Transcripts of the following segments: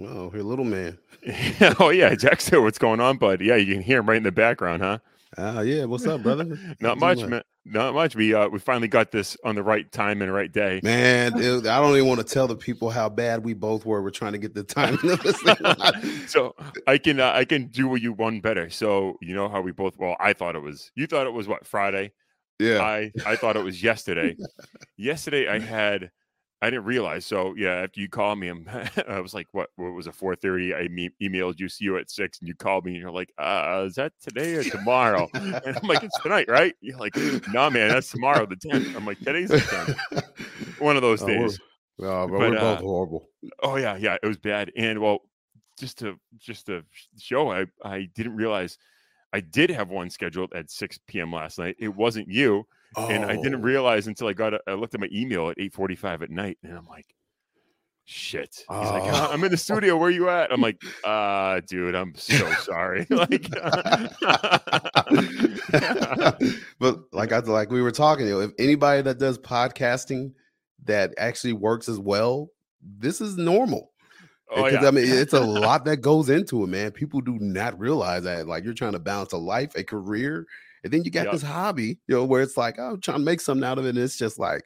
Oh, your little man. oh yeah, Jack's. What's going on, bud? Yeah, you can hear him right in the background, huh? Ah, yeah. What's up, brother? Not What's much, man. Not much. We uh we finally got this on the right time and right day. Man, it- I don't even want to tell the people how bad we both were. We're trying to get the timing of this thing. so I can uh, I can do what you one better. So you know how we both well I thought it was you thought it was what Friday yeah. I I thought it was yesterday. yesterday I had I didn't realize. So yeah, after you called me, I'm, I was like, what? What was it? Four thirty. I me- emailed you. See you at six, and you called me, and you're like, uh, is that today or tomorrow? and I'm like, it's tonight, right? You're like, nah, man, that's tomorrow, the tenth. I'm like, today's the tenth. One of those Oh, days. Oh, but, But, we're both uh, horrible. Oh yeah, yeah, it was bad. And well, just to just to show, I I didn't realize I did have one scheduled at 6 p.m. last night. It wasn't you, and I didn't Oh. realize until I got a, I looked at my email at 8:45 at night, and I'm like, shit. He's like, Oh. "Uh, I'm in the studio. Where are you at? I'm like, uh, dude, I'm so sorry. like, but like I like we were talking, you if anybody that does podcasting that actually works as well, this is normal. oh Because yeah, I mean, it's a lot that goes into it, man. People do not realize that. Like you're trying to balance a life, a career, and then you got Yep. this hobby, you know, where it's like, oh, I'm trying to make something out of it. And it's just like,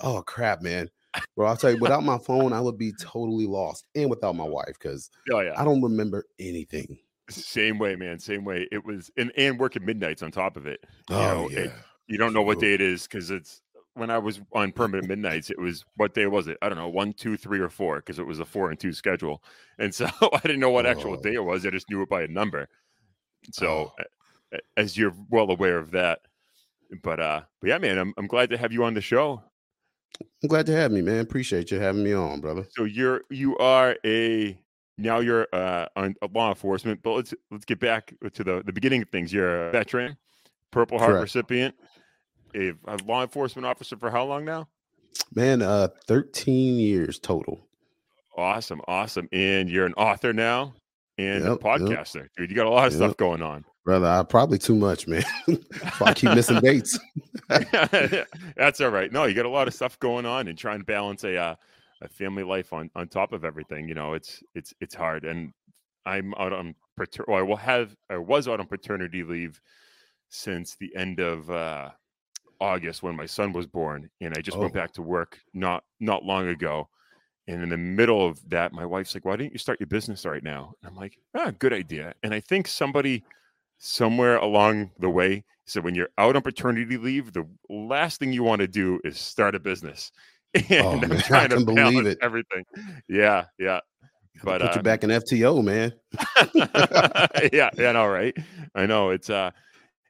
oh crap, man. Bro, I'll tell you, without my phone, I would be totally lost. And without my wife, because oh yeah. I don't remember anything. Same way, man. Same way. It was, and and working midnights on top of it. You Oh know, yeah. it- you don't know what day it is because it's when I was on permanent midnights. It was what day was it? I don't know, one, two, three, or four because it was a four and two schedule, and so I didn't know what actual Oh. day it was. I just knew it by a number. So, Oh. Eh, a- a- as you're well aware of that, but uh, but yeah, man, I'm I'm glad to have you on the show. I'm glad to have me, man. Appreciate you having me on, brother. So you're you are a now you're uh on a law enforcement, but let's let's get back to the the beginning of things. You're a veteran, Purple Heart Correct. recipient, a, a law enforcement officer for how long now? Man, uh 13 years total. Awesome, awesome. And you're an author now and a Yep, yep. podcaster. Dude, you got a lot of stuff going on. Brother, I probably too much, man. I keep missing dates. That's all right. No, you got a lot of stuff going on and trying to balance a uh, a family life on on top of everything. You know, it's it's it's hard. And I'm out on pater- well, I will have I was out on paternity leave since the end of uh August when my son was born, and I just went Oh. back to work not not long ago. And in the middle of that, my wife's like, "Why didn't you start your business right now?" And I'm like, "Ah, good idea." And I think somebody somewhere along the way said, "When you're out on paternity leave, the last thing you want to do is start a business." And Oh, I'm man, I trying to can believe it. everything. Yeah, yeah. But Put uh, you back in FTO, man. yeah, yeah, no, right. I know it's uh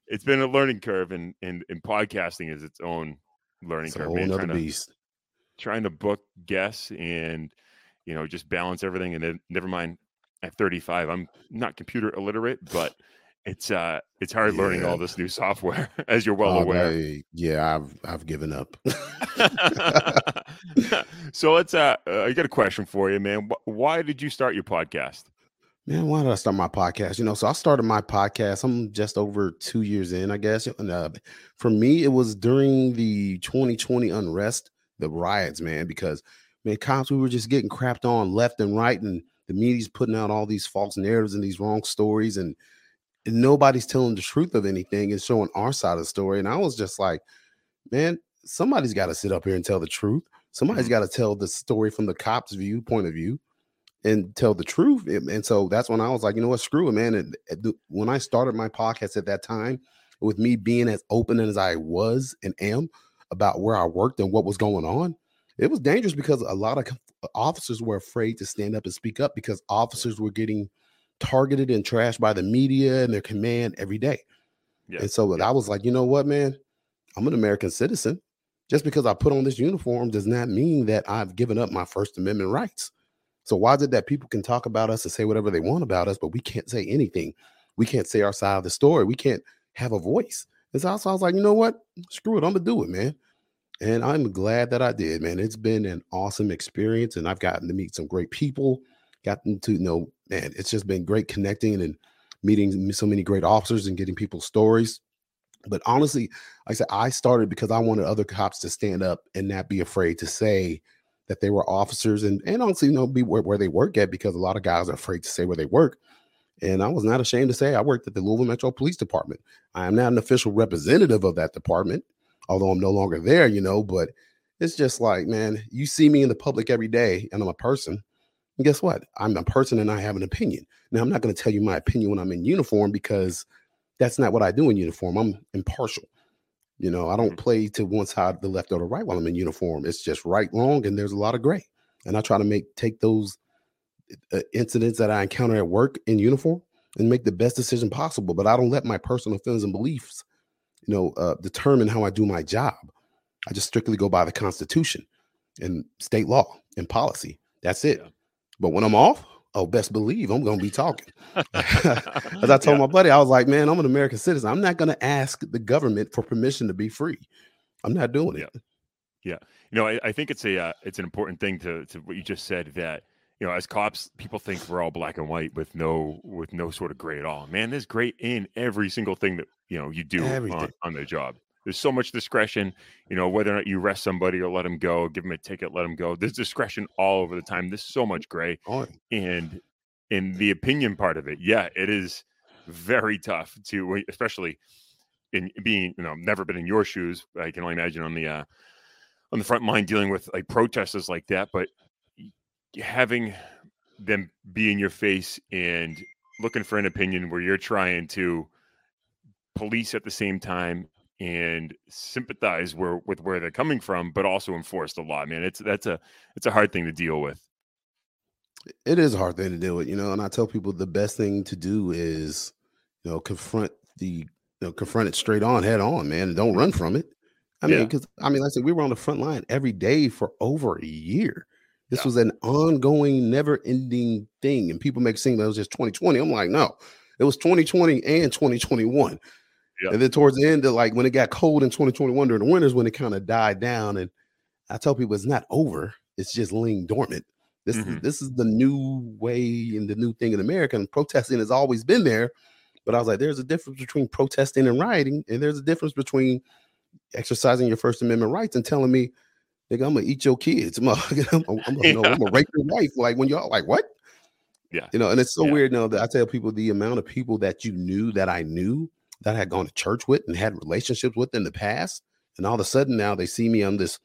it's been a learning curve and and, and podcasting is its own learning It's a curve. whole man, trying, to, beast. trying to book guests and you know just balance everything and then never mind at 35 i'm not computer illiterate but it's uh it's hard learning all this new software as you're well Oh, aware I- yeah, I've I've given up. so let's uh, uh i got a question for you man why did you start your podcast Man, why did I start my podcast? You know, so I started my podcast. I'm just over two years in, I guess. And uh, for me, it was during the 2020 unrest, the riots, man, because man, cops, we were just getting crapped on left and right, and the media's putting out all these false narratives and these wrong stories, and nobody's telling the truth of anything and showing our side of the story. And I was just like, man, somebody's got to sit up here and tell the truth. Somebody's Mhm. got to tell the story from the cops' view point of view and tell the truth. And, so that's when I was like, you know what, screw it, man. And and when I started my podcast at that time, with me being as open as I was and am about where I worked and what was going on, it was dangerous because a lot of officers were afraid to stand up and speak up because officers were getting targeted and trashed by the media and their command every day. Yeah, And so yeah. I was like, you know what, man, I'm an American citizen. just because I put on this uniform does not mean that I've given up my First Amendment rights. So why is it that people can talk about us and say whatever they want about us, but we can't say anything? We can't say our side of the story. We can't have a voice. And so I was like, you know what? Screw it. I'm gonna do it, man. And I'm glad that I did, man. It's been an awesome experience, and I've gotten to meet some great people. Gotten to know, man. It's just been great connecting and meeting so many great officers and getting people's stories. But honestly, like I said, I started because I wanted other cops to stand up and not be afraid to say that they were officers and, and honestly, you know, be where, where they work at because a lot of guys are afraid to say where they work. And I was not ashamed to say I worked at the Louisville Metro Police Department. I am not an official representative of that department, although I'm no longer there, you know, but it's just like, man, you see me in the public every day and I'm a person. And guess what? I'm a person and I have an opinion. Now, I'm not going to tell you my opinion when I'm in uniform because that's not what I do in uniform. I'm impartial. You know, I don't play to one side, the left or the right while I'm in uniform. It's just right, wrong, and there's a lot of gray. And I try to make take those uh, incidents that I encounter at work in uniform and make the best decision possible. But I don't let my personal feelings and beliefs, you know, uh, determine how I do my job. I just strictly go by the Constitution and state law and policy. That's it. Yeah. But when I'm off, oh, best believe I'm going to be talking. As I told Yeah. my buddy, I was like, man, I'm an American citizen. I'm not going to ask the government for permission to be free. I'm not doing it. Yeah. You know, I, I think it's a uh, it's an important thing to to what you just said that you know, as cops, people think we're all black and white with no with no sort of gray at all. Man, there's gray in every single thing that you know you do on, on the job. There's so much discretion, you know, whether or not you arrest somebody or let them go, give them a ticket, let them go. There's discretion all over the time. There's so much gray, Oh, and in the opinion part of it, yeah, it is very tough to, especially in being, you know, never been in your shoes. I can only imagine on the uh, on the front line dealing with like protesters like that, but having them be in your face and looking for an opinion where you're trying to police at the same time and sympathize where with where they're coming from, but also enforce the law. Man, it's that's a it's a hard thing to deal with. it is a hard thing to deal with, you know. And I tell people the best thing to do is, you know, confront the, you know, confront it straight on, head on, man, and don't run from it. I mean, Yeah. because I mean, like I said, we were on the front line every day for over a year. This Yeah. was an ongoing, never-ending thing, and people make it seem that it was just 2020. I'm like, no, it was 2020 and 2021. Yeah. And then towards the end, of like when it got cold in 2021 during the winters, when it kind of died down, and I tell people it's not over; it's just laying dormant. This is Mhm. this is the new way and the new thing in America. And protesting has always been there, but I was like, there's a difference between protesting and rioting, and there's a difference between exercising your First Amendment rights and telling me, "Nigga, I'm gonna eat your kids. I'm gonna, I'm, gonna- I'm, gonna- you know, I'm gonna rape your wife." Like when y'all like what? Yeah. You know, and it's so Yeah. weird now that I tell people the amount of people that you knew that I knew that I had gone to church with and had relationships with in the past, and all of a sudden now they see me. I'm this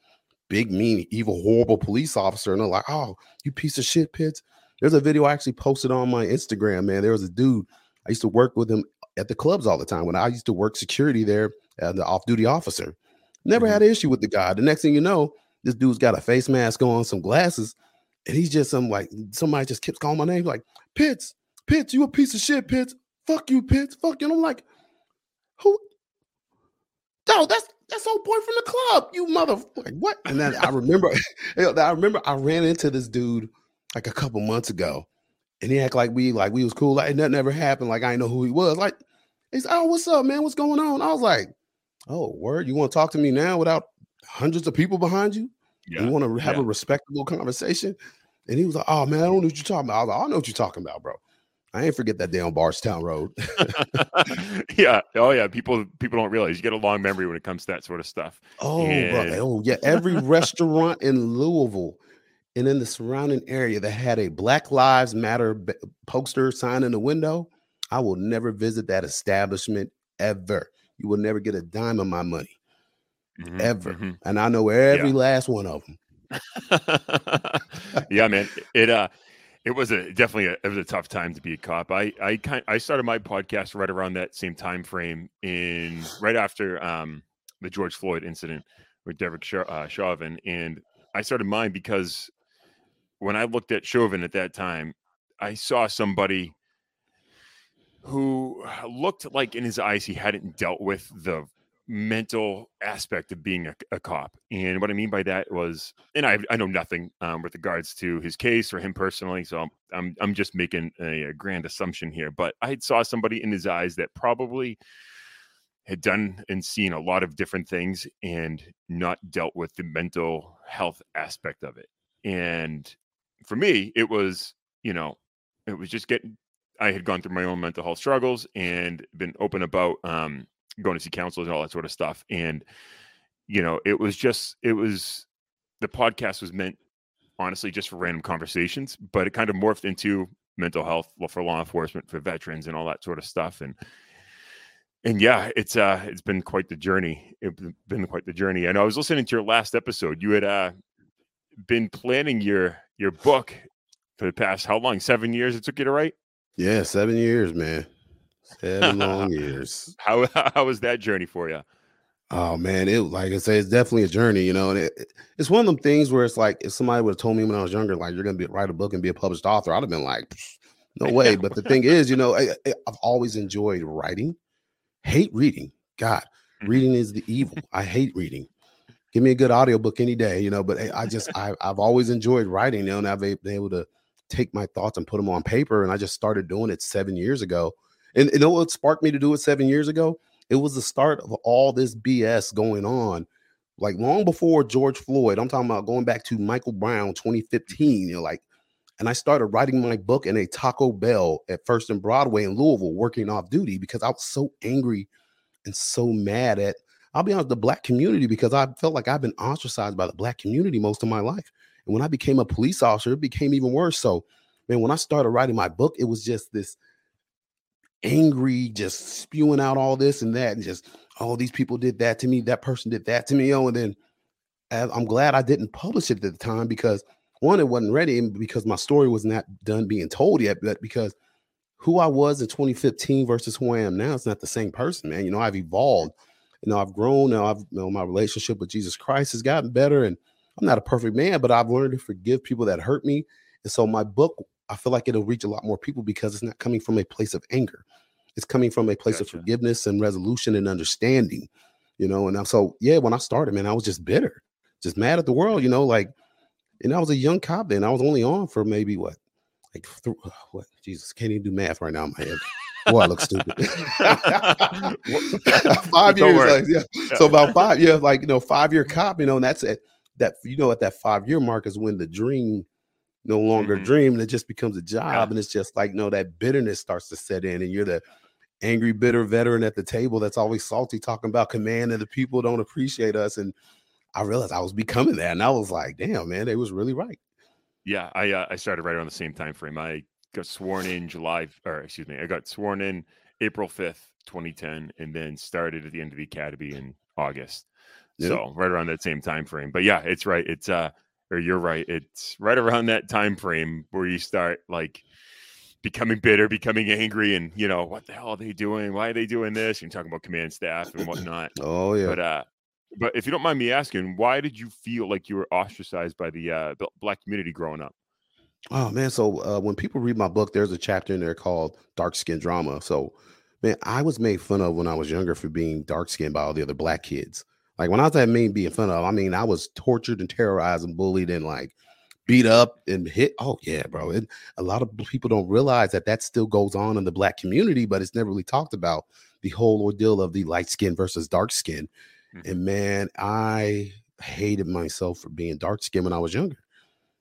big, mean, evil, horrible police officer, and they're like, "Oh, you piece of shit, Pitts." There's a video I actually posted on my Instagram. Man, there was a dude I used to work with him at the clubs all the time when I used to work security there as the off-duty officer. Never had mm-hmm. an issue with the guy. The next thing you know, this dude's got a face mask on, some glasses, and he's just some like somebody just keeps calling my name like Pitts, Pitts, you a piece of shit, Pitts. Fuck you, Pitts. Fuck you. And I'm like, who? No, that's that's old boy from the club. You mother like what? And then I remember, I remember I ran into this dude like a couple months ago, and he act like we like we was cool, like nothing ever happened. Like I didn't know who he was. Like he's oh, what's up, man? What's going on? I was like, oh, word, you want to talk to me now without hundreds of people behind you? Yeah. You want to have yeah. a respectable conversation? And he was like, oh man, I don't know what you're talking about. I was like, I know what you're talking about, bro. I ain't forget that day on Bardstown Road. yeah. Oh yeah. People people don't realize you get a long memory when it comes to that sort of stuff. Oh, And-. Oh, yeah. Every restaurant in Louisville and in the surrounding area that had a Black Lives Matter b- poster sign in the window, I will never visit that establishment ever. You will never get a dime of my money Mhm, ever. mhm. And I know every Yeah. last one of them. yeah, man. It uh it was a definitely a, it was a tough time to be a cop. I I kind I started my podcast right around that same time frame in right after um the George Floyd incident with Derek Chau- uh, Chauvin, and I started mine because when I looked at Chauvin at that time, I saw somebody who looked like in his eyes he hadn't dealt with the mental aspect of being a, a cop. And what I mean by that was, and I, I know nothing um, with regards to his case or him personally, so I'm I'm, I'm just making a, a grand assumption here. But I saw somebody in his eyes that probably had done and seen a lot of different things and not dealt with the mental health aspect of it. And for me, it was, you know, it was just getting I had gone through my own mental health struggles and been open about um going to see counselors and all that sort of stuff. And, you know, it was just, it was, the podcast was meant honestly just for random conversations, but it kind of morphed into mental health for law enforcement, for veterans and all that sort of stuff. And, and yeah, it's uh it's been quite the journey. It's been quite the journey. And I was listening to your last episode. You had uh been planning your your book for the past how long? Seven years it took you to write? Yeah, seven years, man. Seven long years. How how was that journey for you? Oh man, it like I say, it's definitely a journey, you know. And it, it's one of them things where it's like if somebody would have told me when I was younger, like you're gonna be write a book and be a published author, I'd have been like, no way. But the thing is, you know, I, have always enjoyed writing. Hate reading. God, mm-hmm. reading is the evil. I hate reading. Give me a good audiobook any day, you know. But I just I, I've always enjoyed writing, you know, and I've been able to take my thoughts and put them on paper. And I just started doing it seven years ago and you know what sparked me to do it seven years ago? It was the start of all this BS going on, like long before George Floyd. I'm talking about going back to Michael Brown 2015. You know, like, and I started writing my book in a Taco Bell at First and Broadway in Louisville, working off duty because I was so angry and so mad at. I'll be honest, the black community because I felt like I've been ostracized by the black community most of my life. And when I became a police officer, it became even worse. So, man, when I started writing my book, it was just this angry, just spewing out all this and that, and just oh, these people did that to me, that person did that to me. Oh, and then I'm glad I didn't publish it at the time because one, it wasn't ready, and because my story was not done being told yet, but because who I was in 2015 versus who I am now, it's not the same person, man. You know, I've evolved. You know, I've grown. Now I've you know my relationship with Jesus Christ has gotten better, and I'm not a perfect man, but I've learned to forgive people that hurt me. And so my book I feel like it'll reach a lot more people because it's not coming from a place of anger. It's coming from a place gotcha. of forgiveness and resolution and understanding, you know. And I'm, so, yeah, when I started, man, I was just bitter, just mad at the world, you know. Like, and I was a young cop then. I was only on for maybe what, like, th- uh, what? Jesus, can't even do math right now in my head. Boy, I look stupid. five years, like, yeah. yeah. So about five, yeah, like you know, five year cop, you know, and that's it. That you know, at that five year mark is when the dream no longer mm-hmm. dream and it just becomes a job yeah. and it's just like no that bitterness starts to set in and you're the angry bitter veteran at the table that's always salty talking about command and the people don't appreciate us and i realized i was becoming that and i was like damn man they was really right yeah i uh, i started right around the same time frame i got sworn in july or excuse me i got sworn in april 5th 2010 and then started at the end of the academy in august yeah. so right around that same time frame but yeah it's right it's uh or you're right. It's right around that time frame where you start like becoming bitter, becoming angry, and you know what the hell are they doing? Why are they doing this? And talking about command staff and whatnot. Oh yeah. But uh, but if you don't mind me asking, why did you feel like you were ostracized by the uh, black community growing up? Oh man, so uh, when people read my book, there's a chapter in there called "Dark Skin Drama." So, man, I was made fun of when I was younger for being dark skinned by all the other black kids. Like when I was at Mean being fun of, I mean, I was tortured and terrorized and bullied and like beat up and hit. Oh yeah, bro. It, a lot of people don't realize that that still goes on in the black community, but it's never really talked about the whole ordeal of the light skin versus dark skin. Mm-hmm. And man, I hated myself for being dark skinned when I was younger.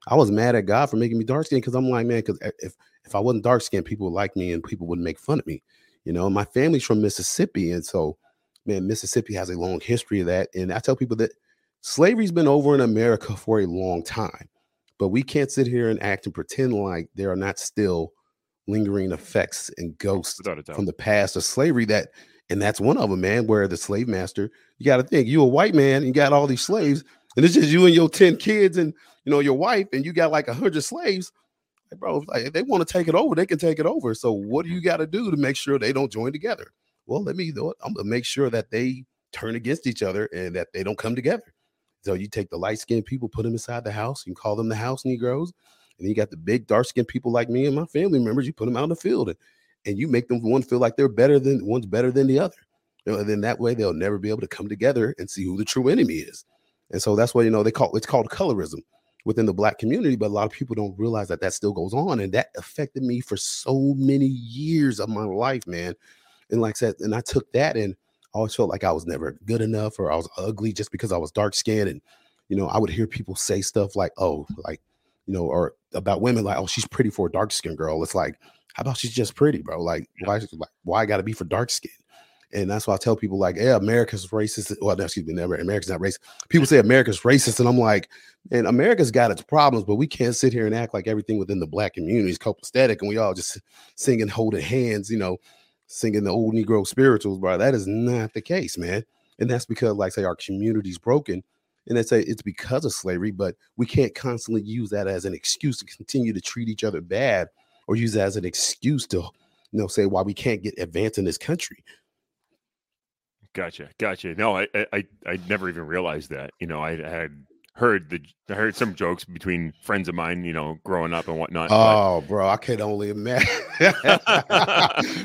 I was mad at God for making me dark skinned because I'm like, man, because if if I wasn't dark skinned, people would like me and people wouldn't make fun of me. You know, my family's from Mississippi, and so man, Mississippi has a long history of that. And I tell people that slavery's been over in America for a long time, but we can't sit here and act and pretend like there are not still lingering effects and ghosts from the past of slavery that and that's one of them man where the slave master you got to think you a white man and you got all these slaves and it's just you and your 10 kids and you know your wife and you got like a 100 slaves. Like, bro like, if they want to take it over they can take it over. So what do you got to do to make sure they don't join together well, let me do it. I'm gonna make sure that they turn against each other and that they don't come together. So you take the light skinned people, put them inside the house, you call them the house Negroes, and you got the big dark skinned people like me and my family members, you put them out in the field and, and you make them one feel like they're better than one's better than the other. You know, and then that way they'll never be able to come together and see who the true enemy is. And so that's why you know they call it's called colorism within the black community, but a lot of people don't realize that that still goes on, and that affected me for so many years of my life, man. And like I said, and I took that and I always felt like I was never good enough or I was ugly just because I was dark skinned. And, you know, I would hear people say stuff like, oh, like, you know, or about women like, oh, she's pretty for a dark skinned girl. It's like, how about she's just pretty, bro? Like, why, like, why I gotta be for dark skin? And that's why I tell people, like, yeah, America's racist. Well, no, excuse me, never America's not racist. People say America's racist, and I'm like, and America's got its problems, but we can't sit here and act like everything within the black community is copacetic and we all just singing, holding hands, you know, singing the old Negro spirituals, bro. That is not the case, man. And that's because, like, say, our community's broken. And they say it's because of slavery, but we can't constantly use that as an excuse to continue to treat each other bad or use that as an excuse to, you know, say why we can't get advanced in this country. Gotcha, gotcha. No, I, I, I- I never even realized that. You know, I had heard the, I heard some jokes between friends of mine. You know, growing up and whatnot. but- Oh, bro, I can only imagine.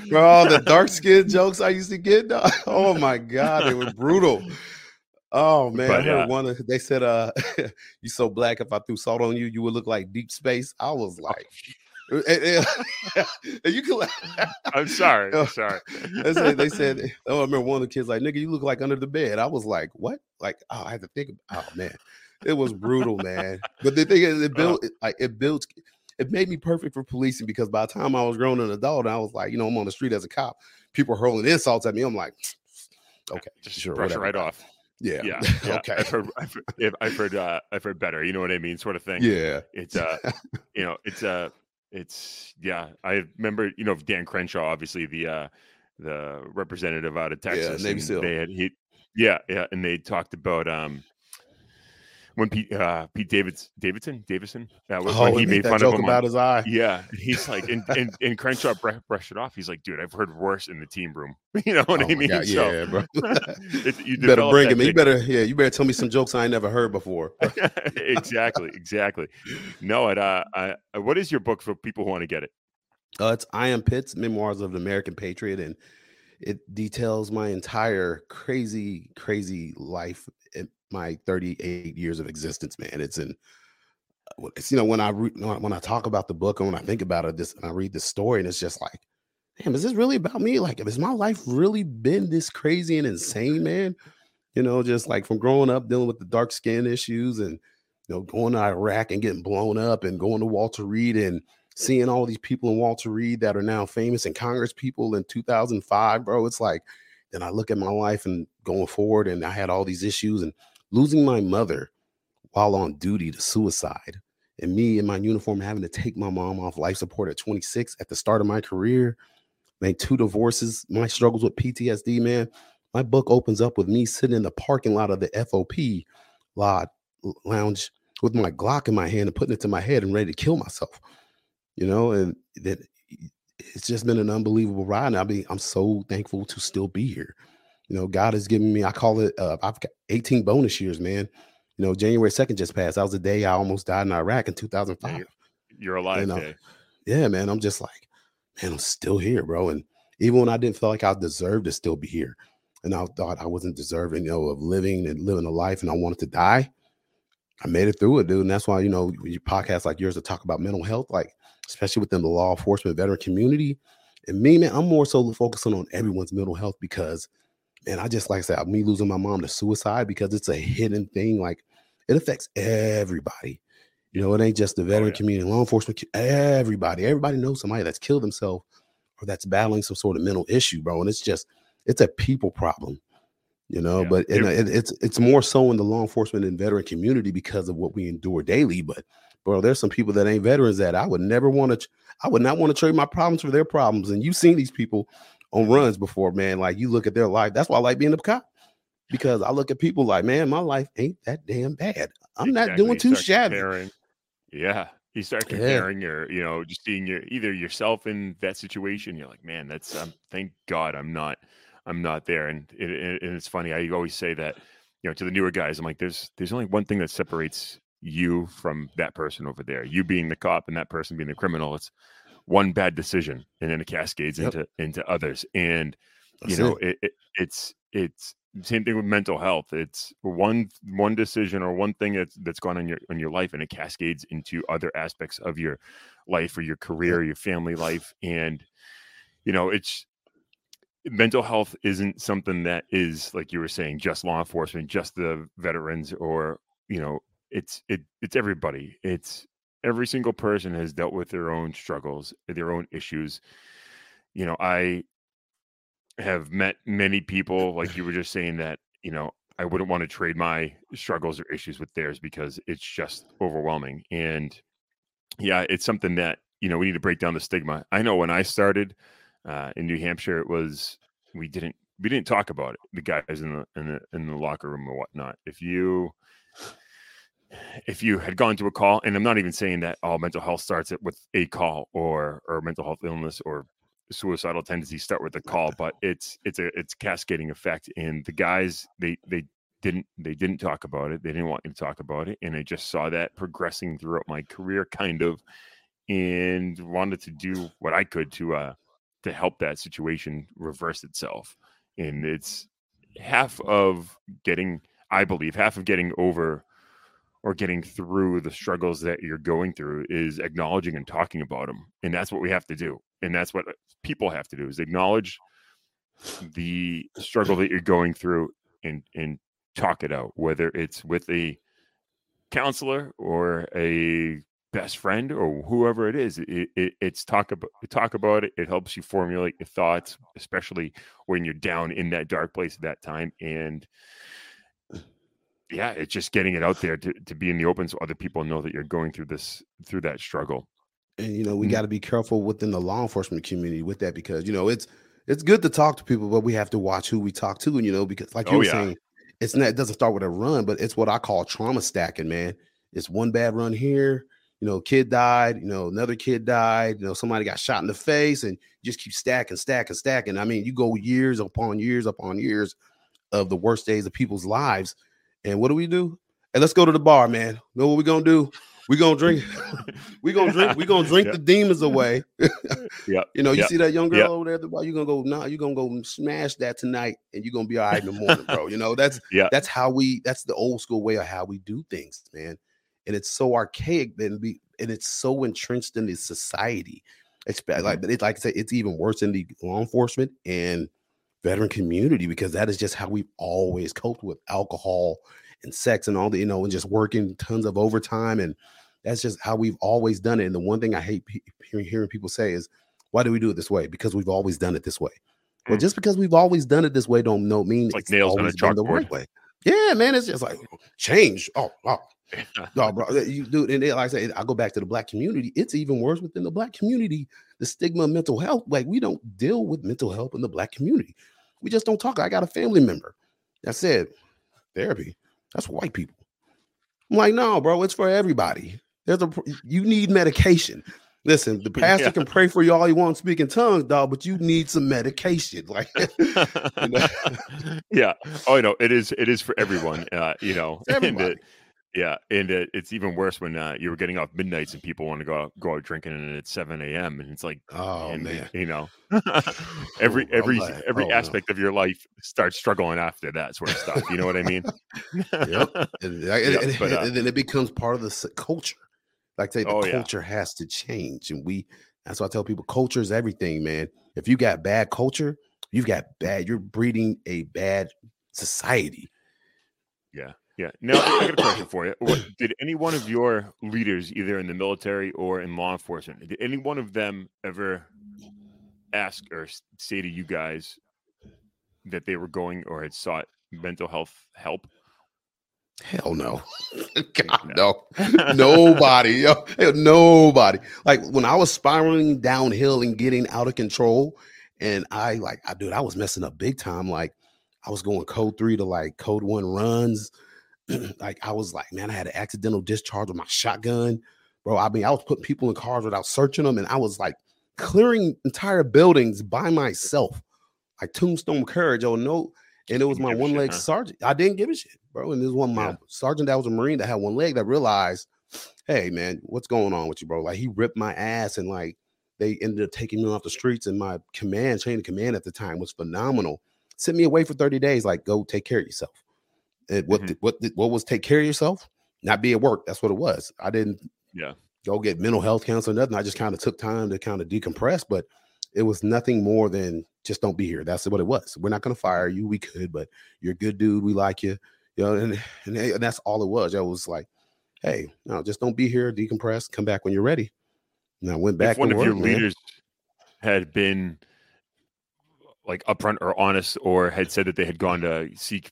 bro, the dark skin jokes I used to get. dog. Oh my god, they were brutal. Oh man, I heard uh, one. Of, they said, "Uh, you so black. If I threw salt on you, you would look like deep space." I was like, and, and- and you can. I'm sorry. Oh, I'm sorry. they said, they said, oh, I remember one of the kids like, nigga, you look like under the bed. I was like, what? Like, oh, I had to think. Of, oh man, it was brutal, man. But the thing is, it built it, like it built. It made me perfect for policing because by the time I was grown and adult, I was like, you know, I'm on the street as a cop. People are hurling insults at me. I'm like, okay, Just sure, brush it right off. yeah, Yeah. yeah. okay, I've heard, I've, heard- I've heard, uh, I've heard better. You know what I mean? Sort of thing. yeah, It's, uh, you know, it's, uh, it's, yeah. I remember, you know, Dan Crenshaw, obviously the, uh, the representative out of Texas. Navy and SEAL. They had, he, yeah, yeah. And they talked about, um, when Pete, uh, Pete Davids, Davidson, Davison, uh, when, oh, when he and made fun of him on- about his eye. Yeah, he's like, and and, and Crenshaw br- brushed it off. He's like, dude, I've heard worse in the team room. You know what Oh I mean? God, So, yeah, bro. it's- you You better bring him. You better, yeah, you better tell me some jokes I ain't never heard before. exactly, exactly. No, it. Uh, I, uh, what is your book for people who want to get it? Uh, it's I Am Pitts, Memoirs of an American Patriot, and it details my entire crazy, crazy life my 38 years of existence, man. It's in, it's you know when I re- when I talk about the book and when I think about it, this and I read the story, and it's just like, damn, is this really about me? Like, has my life really been this crazy and insane, man? You know, just like from growing up dealing with the dark skin issues and you know going to Iraq and getting blown up and going to Walter Reed and seeing all these people in Walter Reed that are now famous and Congress people in 2005, bro. It's like, then I look at my life and going forward, and I had all these issues and losing my mother while on duty to suicide, and me in my uniform having to take my mom off life support at 26 at the start of my career, made two divorces, my struggles with PTSD, man. My book opens up with me sitting in the parking lot of the FOP lot lounge with my Glock in my hand and putting it to my head and ready to kill myself you know, and that it's just been an unbelievable ride. And I mean, I'm so thankful to still be here. You know, God has given me, I call it, uh, I've got 18 bonus years, man. You know, January 2nd just passed. That was the day I almost died in Iraq in 2005. You're alive. know, Day. Yeah, man. I'm just like, man, I'm still here, bro. And even when I didn't feel like I deserved to still be here, and I thought I wasn't deserving, you know, of living and living a life, and I wanted to die, I made it through it, dude. And that's why, you know, you podcasts like yours to talk about mental health, like especially within the law enforcement veteran community. And me, man, I'm more so focusing on everyone's mental health because, man, I just like I said, me losing my mom to suicide because it's a hidden thing. Like it affects everybody. You know, it ain't just the oh, veteran yeah. community, law enforcement, everybody. Everybody knows somebody that's killed themselves or that's battling some sort of mental issue, bro. And it's just, it's a people problem, you know. Yeah. But and, It- uh, it, it's it's more so in the law enforcement and veteran community because of what we endure daily. But bro, there's some people that ain't veterans that I would never want to. I would not want to trade my problems for their problems. And you've seen these people on runs before, man. Like you look at their life. That's why I like being a cop because I look at people like, man, my life ain't that damn bad. I'm not doing too shabby. comparing- Yeah. You start Yeah. comparing your, you know, just seeing your either yourself in that situation. You're like, man, that's um, thank God I'm not, I'm not there. And it, it, and it's funny. I always say that, you know, to the newer guys, I'm like, there's there's only one thing that separates you from that person over there. You being the cop and that person being the criminal. It's one bad decision, and then it cascades Yep. into into others. And you know it. it, it, it's it's same thing with mental health it's one one decision or one thing that's that's gone on your on your life and it cascades into other aspects of your life or your career your family life and you know it's mental health isn't something that is like you were saying just law enforcement just the veterans or you know it's it it's everybody it's every single person has dealt with their own struggles their own issues. You know i have met many people like you were just saying that you know i wouldn't want to trade my struggles or issues with theirs because it's just overwhelming. And yeah it's something that you know we need to break down the stigma. I know when i started uh, in new hampshire it was we didn't we didn't talk about it the guys in the in the in the locker room or whatnot. If you if you had gone to a call and i'm not even saying that all mental health starts with a call or or mental health illness or suicidal tendencies start with a call but it's it's a it's cascading effect and the guys they they didn't they didn't talk about it. They didn't want me to talk about it and i just saw that progressing throughout my career kind of and wanted to do what i could to uh to help that situation reverse itself. And it's half of getting i believe half of getting over or getting through the struggles that you're going through is acknowledging and talking about them and that's what we have to do and that's what uh, people have to do is acknowledge the struggle that you're going through and and talk it out whether it's with a counselor or a best friend or whoever it is it, it, it's talk about talk about it it helps you formulate your thoughts especially when you're down in that dark place at that time and yeah it's just getting it out there to, to be in the open so other people know that you're going through this through that struggle and you know we Mm. got to be careful within the law enforcement community with that because you know it's it's good to talk to people but we have to watch who we talk to and you know because like you Oh, were yeah. saying it's not it doesn't start with a run but it's what i call trauma stacking man it's one bad run here you know kid died you know another kid died you know somebody got shot in the face and just keep stacking stacking stacking i mean you go years upon years upon years of the worst days of people's lives and what do we do And let's go to the bar man know what we're gonna do we gonna drink we gonna drink we gonna drink Yeah. the demons away yeah you know, you see that young girl over there at the bar, you're gonna go, nah, you're gonna go smash that tonight and you're gonna be all right in the morning, bro. You know, that's Yeah. that's how we that's the old school way of how we do things, man. And it's so archaic then be and it's so entrenched in the society. Expect like Mm-hmm. it's like I say, it's even worse in the law enforcement and veteran community because that is just how we've always coped with alcohol and sex and all the, you know, and just working tons of overtime. And that's just how we've always done it. And the one thing I hate hearing, hearing people say is, why do we do it this way? Because we've always done it this way. Well, Mm. just because we've always done it this way, don't know mean It's like nails on a chalkboard. right way. Yeah, man, it's just like change. Oh, wow. No, bro, you do, and it, like I say, I go back to the black community. It's even worse within the black community. The stigma of mental health, like we don't deal with mental health in the black community. We just don't talk. I got a family member that said therapy. That's for white people. I'm like, no, bro, it's for everybody. There's a you need medication. Listen, the pastor Yeah. can pray for you all he wants, speak in tongues, dog, but you need some medication. Like, you know? yeah. Oh, no, it is. It is for everyone. Uh, you know, It's and everybody. Yeah, and it, it's even worse when uh, you were getting off midnights and people want to go out, go out drinking and it's seven a.m. and it's like, oh and, man, you know, every every like, every oh, no. aspect of your life starts struggling after that sort of stuff. You know what I mean? Yep. and, Yeah, and- but, uh, and then it becomes part of the culture. Like I say, the Oh, yeah. culture has to change, and we. That's why I tell people, culture is everything, man. If you got bad culture, you've got bad. You're breeding a bad society. Yeah. Now I got a question for you. What, did any one of your leaders, either in the military or in law enforcement, did any one of them ever ask or say to you guys that they were going or had sought mental health help? Hell no, God no, nobody, yo, nobody. Like when I was spiraling downhill and getting out of control, and I like, I dude, I was messing up big time. Like I was going code three to like code one runs. like I was like, man, I had an accidental discharge with my shotgun, bro. I mean, I was putting people in cars without searching them, and I was like clearing entire buildings by myself, like tombstone courage. Oh no. And it was my one leg huh? sergeant. I didn't give a shit, bro. And this one my Yeah. sergeant that was a Marine that had one leg that realized, hey man, what's going on with you, bro? Like he ripped my ass and like they ended up taking me off the streets, and my command, chain of command at the time was phenomenal. Sent me away for 30 days, like go take care of yourself. And what Mhm. did- what did- what was take care of yourself? Not be at work. That's what it was. I didn't Yeah. go get mental health counseling, nothing. I just kind of took time to kind of decompress, but it was nothing more than just don't be here. That's what it was. We're not going to fire you. We could, but you're a good dude. We like you. You know, and, and, and that's all it was. I was like, hey, no, just don't be here, decompress, come back when you're ready. And I went back if one to of work, your man. leaders had been like upfront or honest or had said that they had gone to seek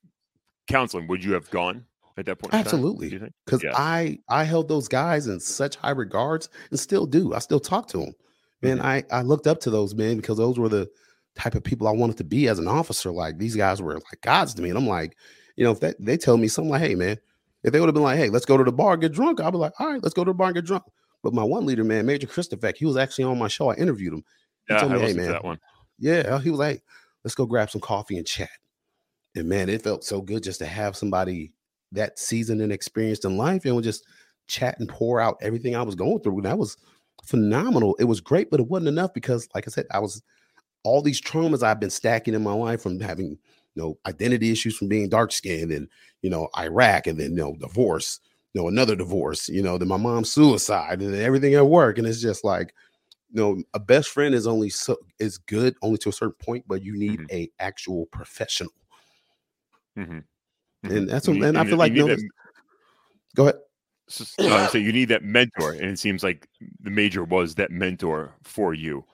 counseling, would you have gone at that point? Absolutely. do you think? because Yeah. I I held those guys in such high regards and still do. I still talk to them. Man, Mhm. I I looked up to those men because those were the type of people I wanted to be as an officer. Like these guys were like gods to me, and I'm like, you know, if that, they tell me something like, hey man, if they would have been like, hey, let's go to the bar and get drunk, I'd be like, all right, let's go to the bar and get drunk. But my one leader, man, Major Christopher, he was actually on my show. I interviewed him. He Yeah, told I me, hey man, that one. yeah, he was like, let's go grab some coffee and chat. And man, it felt so good just to have somebody that seasoned and experienced in life and would just chat and pour out everything I was going through. And that was phenomenal. It was great, but it wasn't enough because, like I said, I was all these traumas I've been stacking in my life from having you know identity issues from being dark skinned and you know Iraq and then you know divorce, you know, another divorce, you know, then my mom's suicide and then everything at work. And it's just like you know, a best friend is only so is good only to a certain point, but you need Mhm. a actual professional. Mhm. And Mhm. that's what, and I feel like no, that- go ahead. s- uh, so you need that mentor, and it seems like the major was that mentor for you.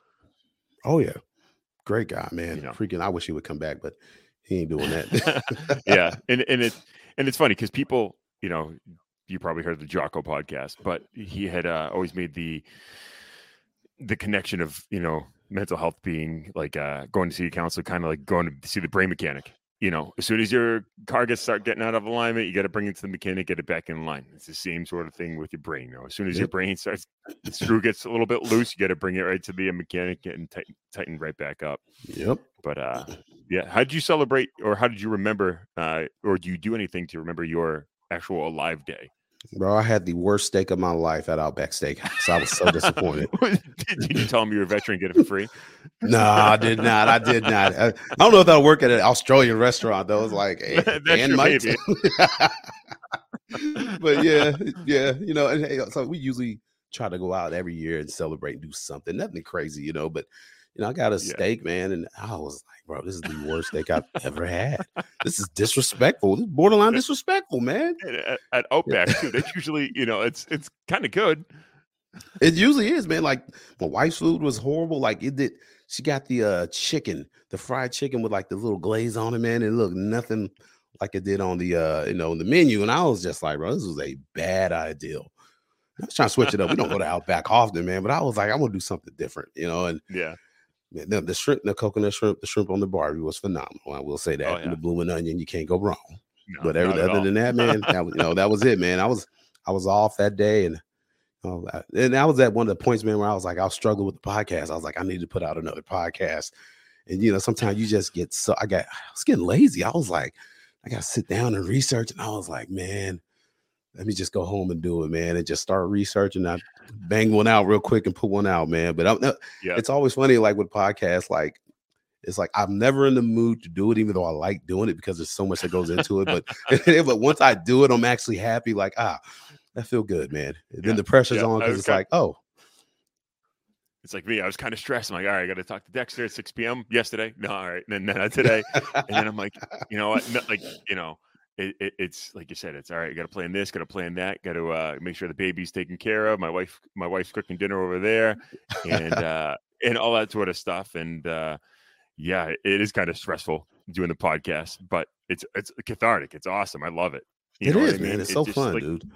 Oh yeah, great guy, man. You know. Freaking, I wish he would come back, but he ain't doing that. yeah, and and it and it's funny because people, you know, you probably heard the Jocko podcast, but he had uh, always made the the connection of you know mental health being like uh, going to see a counselor, kind of like going to see the brain mechanic. You know, as soon as your car gets start getting out of alignment, you got to bring it to the mechanic, get it back in line. It's the same sort of thing with your brain. You know, as soon as your brain starts, the screw gets a little bit loose, you got to bring it right to the mechanic and tighten, tighten right back up. yep. But uh, yeah, how did you celebrate, or how did you remember, uh, or do you do anything to remember your actual alive day? Bro, I had the worst steak of my life at Outback Steakhouse. I was so disappointed. did you tell me you're a veteran, get it for free? no, I did not. I did not. I, I don't know if that'll work at an Australian restaurant though. It's like, eh, hey, Dan sure might. but yeah, yeah, you know, and hey, so we usually try to go out every year and celebrate and do something, nothing crazy, you know. But you know, I got a Yeah. steak, man, and I was like, bro, this is the worst steak I've ever had. This is disrespectful. This is borderline disrespectful, man. At, at Outback too. That's usually, you know, it's it's kind of good. It usually is, man. Like my wife's food was horrible. Like it did. She got the uh chicken, the fried chicken with like the little glaze on it, man. It looked nothing like it did on the uh you know the menu, and I was just like, bro, this was a bad idea. I was trying to switch it up. We don't go to Outback often, man, but I was like, I'm gonna do something different, you know. And Yeah. The, the shrimp, the coconut shrimp, the shrimp on the barbie was phenomenal. I will say that. Oh, And yeah. the blooming onion, you can't go wrong. No, but every, other than that, man, that was, you know, that was it, man. I was I was off that day, and oh, I- and that was at one of the points, man, where I was like, I was struggling with the podcast. I was like, I need to put out another podcast, and you know, sometimes you just get so I got I was getting lazy. I was like, I got to sit down and research, and I was like, man. Let me just go home and do it, man, and just start researching. I bang one out real quick and put one out, man. But I'm, Yeah. it's always funny, like with podcasts, like it's like I'm never in the mood to do it, even though I like doing it because there's so much that goes into it. But but once I do it, I'm actually happy. Like ah, that feel good, man. And Yeah, then the pressure's yeah, on because it's like oh, It's like me. I was kind of stressed. I'm like, all right, I got to talk to Dexter at 6 p.m. yesterday. No, all right, and then not today. and then I'm like, you know what? No, like, you know, it, it, it's like you said, it's all right. Got to plan this, got to plan that, got to uh, make sure the baby's taken care of. My wife, my wife's cooking dinner over there, and uh, and all that sort of stuff. And uh, yeah, it is kind of stressful doing the podcast, but it's it's cathartic. It's awesome. I love it. You it is, I mean? man. It's It so fun, like, dude.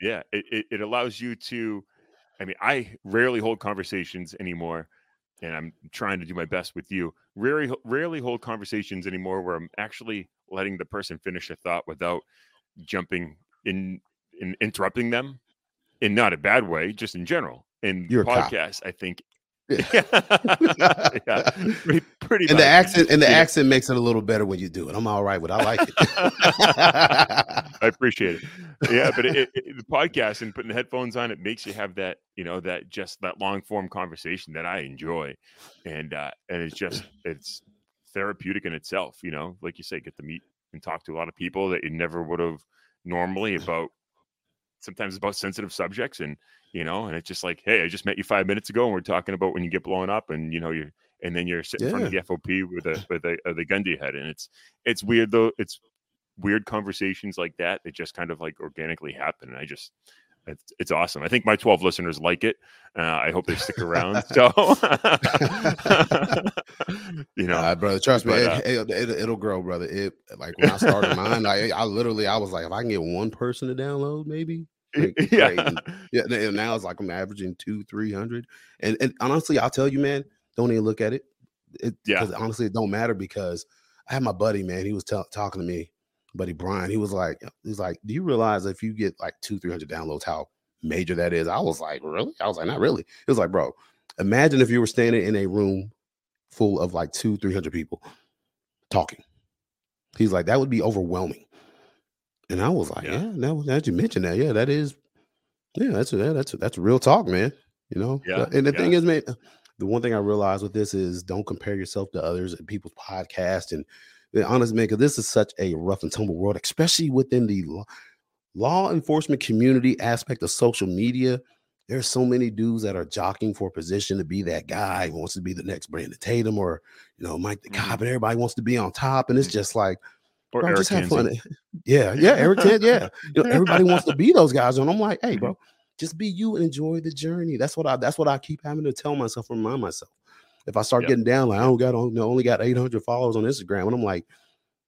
yeah it, it, it allows you to i mean i rarely hold conversations anymore and i'm trying to do my best with you rarely rarely hold conversations anymore where i'm actually letting the person finish a thought without jumping in in interrupting them in not a bad way just in general in You're a podcasts i think Yeah. yeah, yeah pretty, Pretty And the accent and the Yeah. accent makes it a little better when you do it. I'm all right with. I like it. I appreciate it. Yeah, but it, it, the podcast and putting the headphones on, it makes you have that, you know, that just that long form conversation that I enjoy, and uh, and it's just it's therapeutic in itself. You know, like you say, get to meet and talk to a lot of people that you never would have normally about sometimes about sensitive subjects and you know and it's just like hey i just met you five minutes ago and we're talking about when you get blown up and you know you're and then you're sitting in front of the fop with a with a, the gun to your head and it's it's weird though it's weird conversations like that that just kind of like organically happen and i just it's, it's awesome i think my 12 listeners like it uh, i hope they stick around so you know Nah, brother, trust me, but, it, uh, it, it, it'll grow, brother. It like when I started mine, I, I literally I was like, if I can get one person to download, maybe. like, yeah And- Yeah, and now it's like I'm averaging two, three hundred. And and honestly, I'll tell you, man, don't even look at it. It Yeah. honestly, it don't matter because I had my buddy, man. He was tell talking to me, buddy Brian. He was like, he's like, do you realize if you get like two, three hundred downloads, how major that is? I was like, really? I was like, not really. It was like, bro, imagine if you were standing in a room full of like two, three hundred people talking. He's like, that would be overwhelming. And I was like, Yeah. yeah, now that you mentioned that, yeah, that is, yeah, that's yeah, that's that's real talk, man. You know, Yeah, And the yeah. thing is, man, the one thing I realized with this is don't compare yourself to others and people's podcast. And the honest man, because this is such a rough and tumble world, especially within the law, law enforcement community aspect of social media. There's so many dudes that are jockeying for a position to be that guy who wants to be the next Brandon Tatum or you know Mike the Mhm. cop, and everybody wants to be on top. And it's Mhm. just like, or bro, Eric just have fun. Yeah, yeah, Eric Tan, yeah. You know, everybody wants to be those guys, and I'm like, hey, bro, just be you and enjoy the journey. That's what I. That's what I keep having to tell myself, remind myself. If I start Yep. getting down, like I don't got, on- only got 800 followers on Instagram, and I'm like,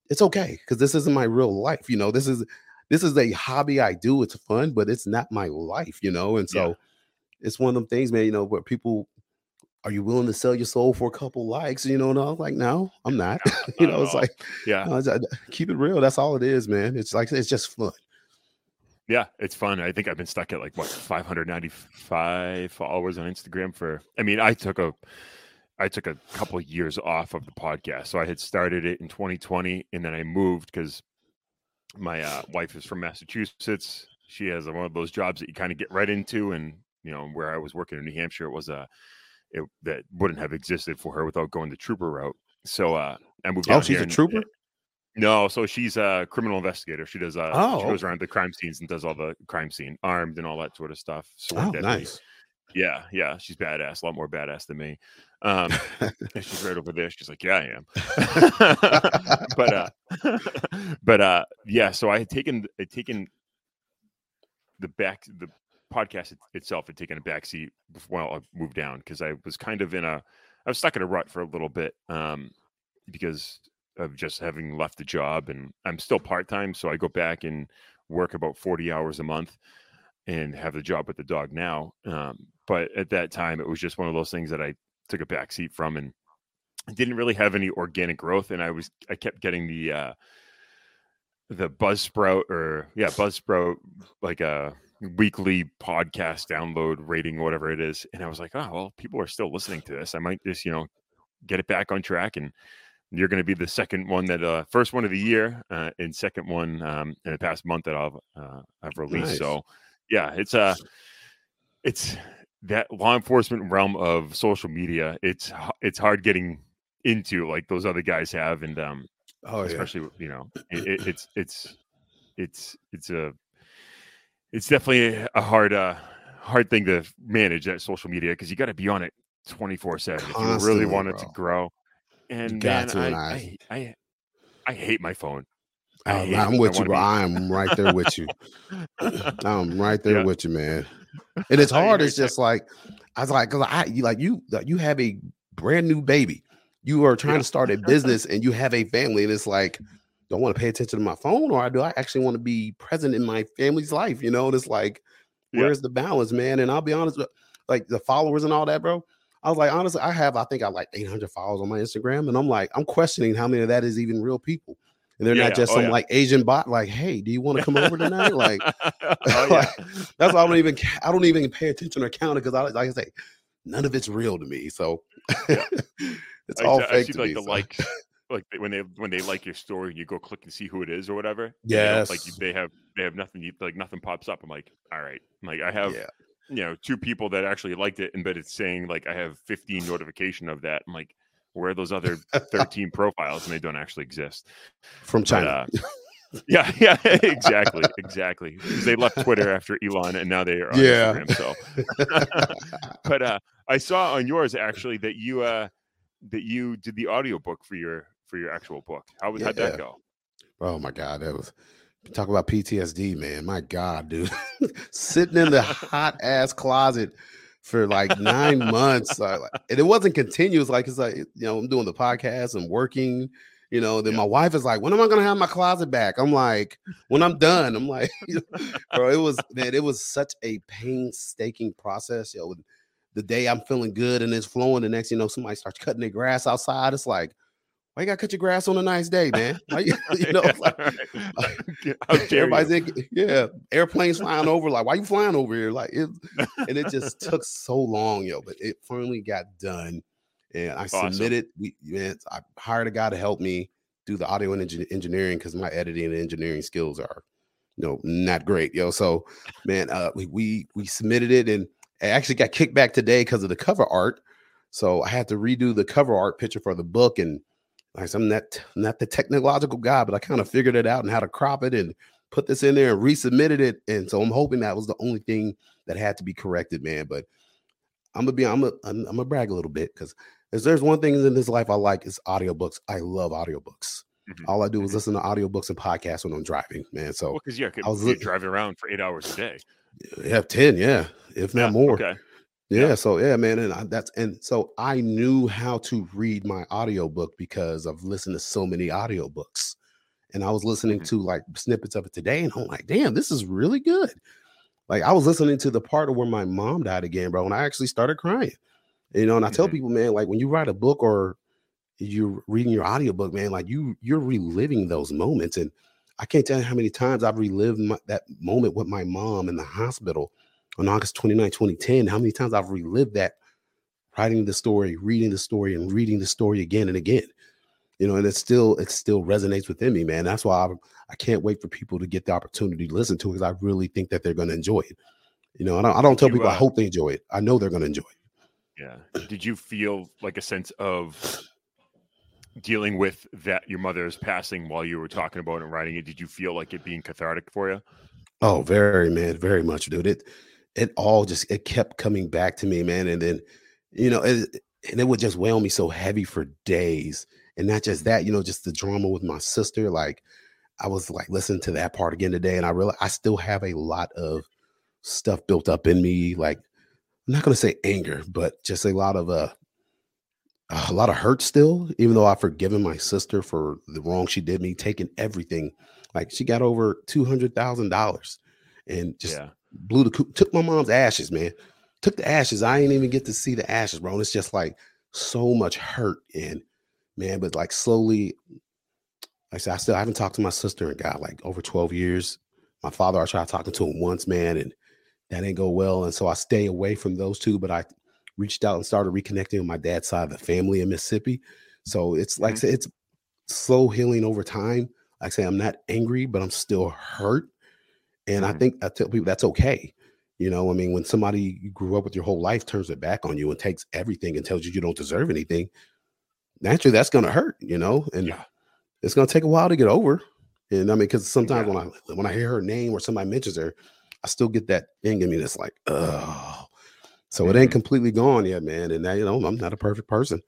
it's okay because this isn't my real life. You know, this is this is a hobby I do. It's fun, but it's not my life. You know, and so Yeah. it's one of them things, man. You know, where people. Are you willing to sell your soul for a couple likes? You know, and I was like, no, I'm not. you not know, it's all. like yeah no, it's- uh, keep it real. That's all it is, man. It's like it's just fun. Yeah, it's fun. I think I've been stuck at like what 595 followers on Instagram for. I mean, I took a, I took a couple of years off of the podcast. So I had started it in 2020, and then I moved because my uh, wife is from Massachusetts. She has one of those jobs that you kind of get right into, and you know where I was working in New Hampshire, it was a, it that wouldn't have existed for her without going the trooper route. So uh, I moved. Oh, she's a and- trooper? no, so she's a criminal investigator. She does uh Oh, she goes around the crime scenes and does all the crime scene, armed and all that sort of stuff. Oh, nice. Yeah, yeah. She's badass, a lot more badass than me. Um she's right over there. She's like, Yeah, I am. but uh but uh yeah, so I had taken had taken the back the podcast it- itself had taken a backseat before I moved down because I was kind of in a I was stuck in a rut for a little bit. Um because of just having left the job and I'm still part time. So I go back and work about 40 hours a month and have the job with the dog now. Um, but at that time, it was just one of those things that I took a backseat from and didn't really have any organic growth. And I was, I kept getting the, uh, the Buzzsprout or yeah, Buzzsprout, like a weekly podcast download rating, whatever it is. And I was like, oh, well, people are still listening to this. I might just, you know, get it back on track and you're going to be the second one that uh first one of the year uh and second one um in the past month that I've uh I've released Nice. so yeah it's uh it's that law enforcement realm of social media it's it's hard getting into like those other guys have and um Oh yeah. especially you know it, it, it's it's it's it's a it's definitely a- hard uh hard thing to manage that social media because you got to be on it 24 7 if you really want it to grow. And man, I- I, I I hate my phone I oh, I'm, hate. I'm with you, bro. be- I am right there with you. I'm right there Yeah. with you, man. And it's hard. It's just like I was like, cause I you like you like you have a brand new baby. You are trying Yeah. to start a business and you have a family, and it's like, do I want to pay attention to my phone or do I actually want to be present in my family's life? You know, and it's like, Yeah. where's the balance, man? And I'll be honest, like the followers and all that, bro. I was like, honestly, I have, I think I like 800 followers on my Instagram, and I'm like, I'm questioning how many of that is even real people, and they're Yeah, not yeah. just Oh, some yeah. like Asian bot. Like, hey, do you want to come over tonight? Like, oh, like, that's why I don't even, I don't even pay attention or count it because I, like I say, none of it's real to me. So, It's I, all I fake see to like me. the so- like they- when they when they like your story you go click and see who it is or whatever. don't- like they have they have nothing. Like nothing pops up. I'm like, all right. Like I have yeah, you know two people that actually liked it, and but it's saying like I have 15 notification of that. I'm like, where are those other 13 profiles? And they don't actually exist. from But, China. uh, yeah, yeah, exactly, exactly. They left Twitter after Elon, and now they are on Yeah. Instagram. So, but uh, I saw on yours actually that you uh, that you did the audiobook for your for your actual book. How was how'd Yeah. that go? oh my god, that was talk about PTSD, man. My God, dude, sitting in the hot ass closet for like nine months, uh, like- and it wasn't continuous. Like it's like you know, I'm doing the podcast and working. You know, then Yeah. my wife is like, "When am I gonna have my closet back?" I'm like, "When I'm done." I'm like, bro, it was man, it was such a painstaking process. Yo, the day I'm feeling good and it's flowing, the next, you know, somebody starts cutting their grass outside. It's like, why you gotta cut your grass on a nice day, man? You, know, like, like, everybody's you? in, yeah, airplanes flying over. Like, why you flying over here? Like, it, and it just took so long, yo. But it finally got done, and I Awesome. submitted. We, man, I hired a guy to help me do the audio and engi- engineering because my editing and engineering skills are, you know, not great, yo. So, man, uh, we we we submitted it, and I actually got kicked back today because of the cover art. So I had to redo the cover art picture for the book, and like I said, I'm not not the technological guy, but I kind of figured it out and how to crop it and put this in there and resubmitted it. And so I'm hoping that was the only thing that had to be corrected, man. But I'm gonna be I'm gonna I'm, I'm gonna brag a little bit because if there's one thing in this life I like is audiobooks. I love audiobooks. Mhm, All I do is mhm. listen to audiobooks and podcasts when I'm driving, man. So Well, because yeah, 'cause I was driving around for eight hours a day. have 10, yeah, if not Yeah, more. Okay. Yeah, Yeah. so yeah, man, and I, that's and so I knew how to read my audiobook because I've listened to so many audiobooks. And I was listening Mhm. to like snippets of it today, and I'm like, damn, this is really good. Like I was listening to the part of where my mom died again, bro, and I actually started crying. You know, and I tell Mhm. people, man, like when you write a book or you're reading your audiobook, man, like you you're reliving those moments. And I can't tell you how many times I've relived my, that moment with my mom in the hospital on August 29, 2010. How many times I've relived that writing the story, reading the story, and reading the story again and again. You know, and it still it still resonates within me, man. That's why I, I can't wait for people to get the opportunity to listen to it because I really think that they're going to enjoy it. You know, I don't, I don't tell you, people I uh, hope they enjoy it. I know they're going to enjoy it. Yeah. Did you feel like a sense of dealing with that your mother's passing while you were talking about it and writing it? Did you feel like it being cathartic for you? Oh, very man, very much, dude. It it all just it kept coming back to me, man. And then, you know, it, and it would just weigh on me so heavy for days. And not just that, you know, just the drama with my sister. Like I was like listening to that part again today, and I realized I still have a lot of stuff built up in me. Like I'm not gonna say anger, but just a lot of uh a lot of hurt still, even though I've forgiven my sister for the wrong she did me, taking everything. Like she got over two hundred thousand dollars and just yeah. Blew the coop, took my mom's ashes, man. Took the ashes. I ain't even get to see the ashes, bro. And it's just like so much hurt and man, but like slowly, like I said, I still haven't talked to my sister in God like over 12 years. My father, I tried talking to him once, man, and that didn't go well. And so I stay away from those two, but I reached out and started reconnecting with my dad's side of the family in Mississippi. So it's like I Mhm. said, it's slow healing over time. Like I say, I'm not angry, but I'm still hurt. And I Mhm. think I tell people that's okay. You know, I mean, when somebody you grew up with your whole life turns their back on you and takes everything and tells you you don't deserve anything, naturally that's going to hurt, you know, and Yeah. it's going to take a while to get over. And I mean, because sometimes Yeah. when I when I hear her name or somebody mentions her, I still get that thing in me that's like, oh. So it ain't Mhm. completely gone yet, man. And now you know I'm not a perfect person.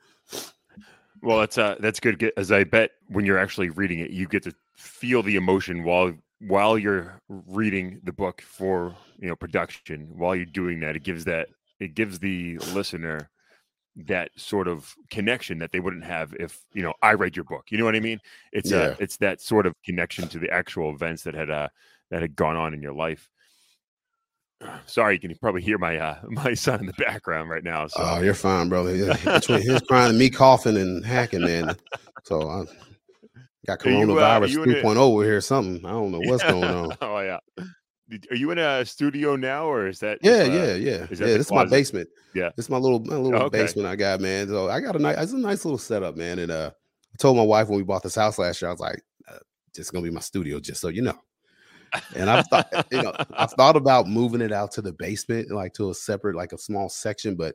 Well, that's uh that's good. As I bet when you're actually reading it, you get to feel the emotion while while you're reading the book for you know production. While you're doing that, it gives that it gives the listener that sort of connection that they wouldn't have if you know I read your book. You know what I mean? It's Yeah. uh it's that sort of connection to the actual events that had uh that had gone on in your life. Sorry, you can probably hear my uh my son in the background right now. So Oh, you're fine, brother. Yeah, Between his crying and me coughing and hacking, man. So I got you, uh, coronavirus you in a- 3.0 over here. Something I don't know what's going on. oh yeah. are you in a studio now, or is that? Yeah, just, uh, yeah, yeah. is Yeah, that this is my basement. Yeah. It's my little my little Okay. basement I got, man. So I got a nice it's a nice little setup, man. And uh I told my wife when we bought this house last year, I was like, uh, just gonna be my studio, just so you know. And I've thought, you know, I've thought about moving it out to the basement, like to a separate, like a small section, but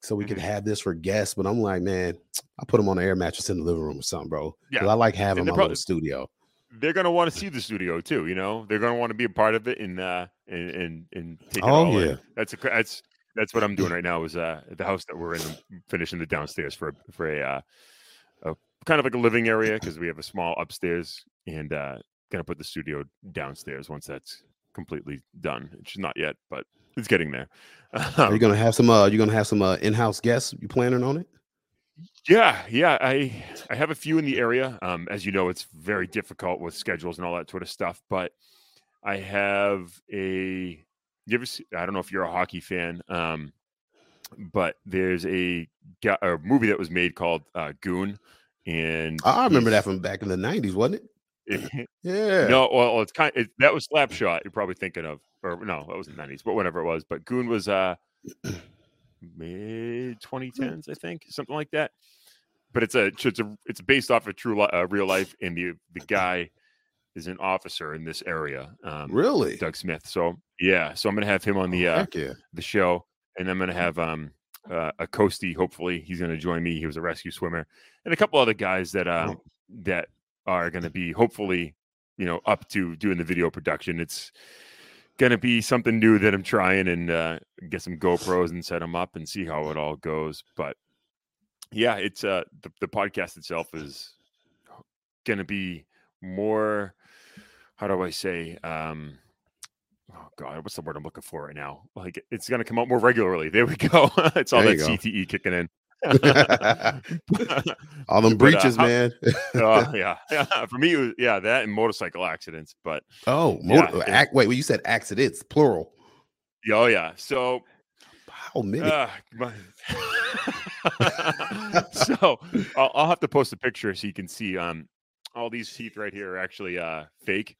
so we could Mhm. have this for guests. But I'm like, man, I'll put them on an air mattress in the living room or something, bro. Yeah. I like having my little studio. They're gonna want to see the studio too. You know, they're gonna want to be a part of it and uh and and, and take it Oh, all in. yeah. That's a that's that's what I'm doing right now. Is uh the house that we're in, finishing the downstairs for for a uh a kind of like a living area because we have a small upstairs and uh gonna put the studio downstairs once that's completely done. It's not yet, but it's getting there. Are Um, you gonna have some uh you gonna have some uh in-house guests? You planning on it? Yeah, yeah, I I have a few in the area. Um, as you know, it's very difficult with schedules and all that sort of stuff. But I have a. You ever see, I don't know if you're a hockey fan, um, but there's a, a movie that was made called uh, Goon, and I remember that from back in the 90s, wasn't it? Yeah. no, well, it's kind. It, that was Slapshot. You're probably thinking of, or no, that was the '90s, but whatever it was. But Goon was uh mid 2010s, I think, something like that. But it's a it's a it's based off of true li- uh, real life, and the the guy is an officer in this area, um, Really? Doug Smith. So yeah, so I'm gonna have him on the Oh, uh, yeah. the show, and I'm gonna have um uh, a Coasty. Hopefully, he's gonna join me. He was a rescue swimmer, and a couple other guys that um Oh. that are gonna be hopefully you know up to doing the video production. It's gonna be something new that I'm trying and uh, get some GoPros and set them up and see how it all goes. But yeah, it's uh the, the podcast itself is gonna be more. How do I say? Um, oh god, what's the word I'm looking for right now? Like it's gonna come out more regularly. There we go. it's all There that. CTE kicking in. All them uh, breaches, man. Oh yeah, yeah. For me, it was, yeah, that and motorcycle accidents. But oh, yeah, motor, it- ac- wait, well, you said accidents, plural. yeah, oh yeah. So How many? Uh, so I'll, I'll have to post a picture so you can see. Um, all these teeth right here are actually uh fake.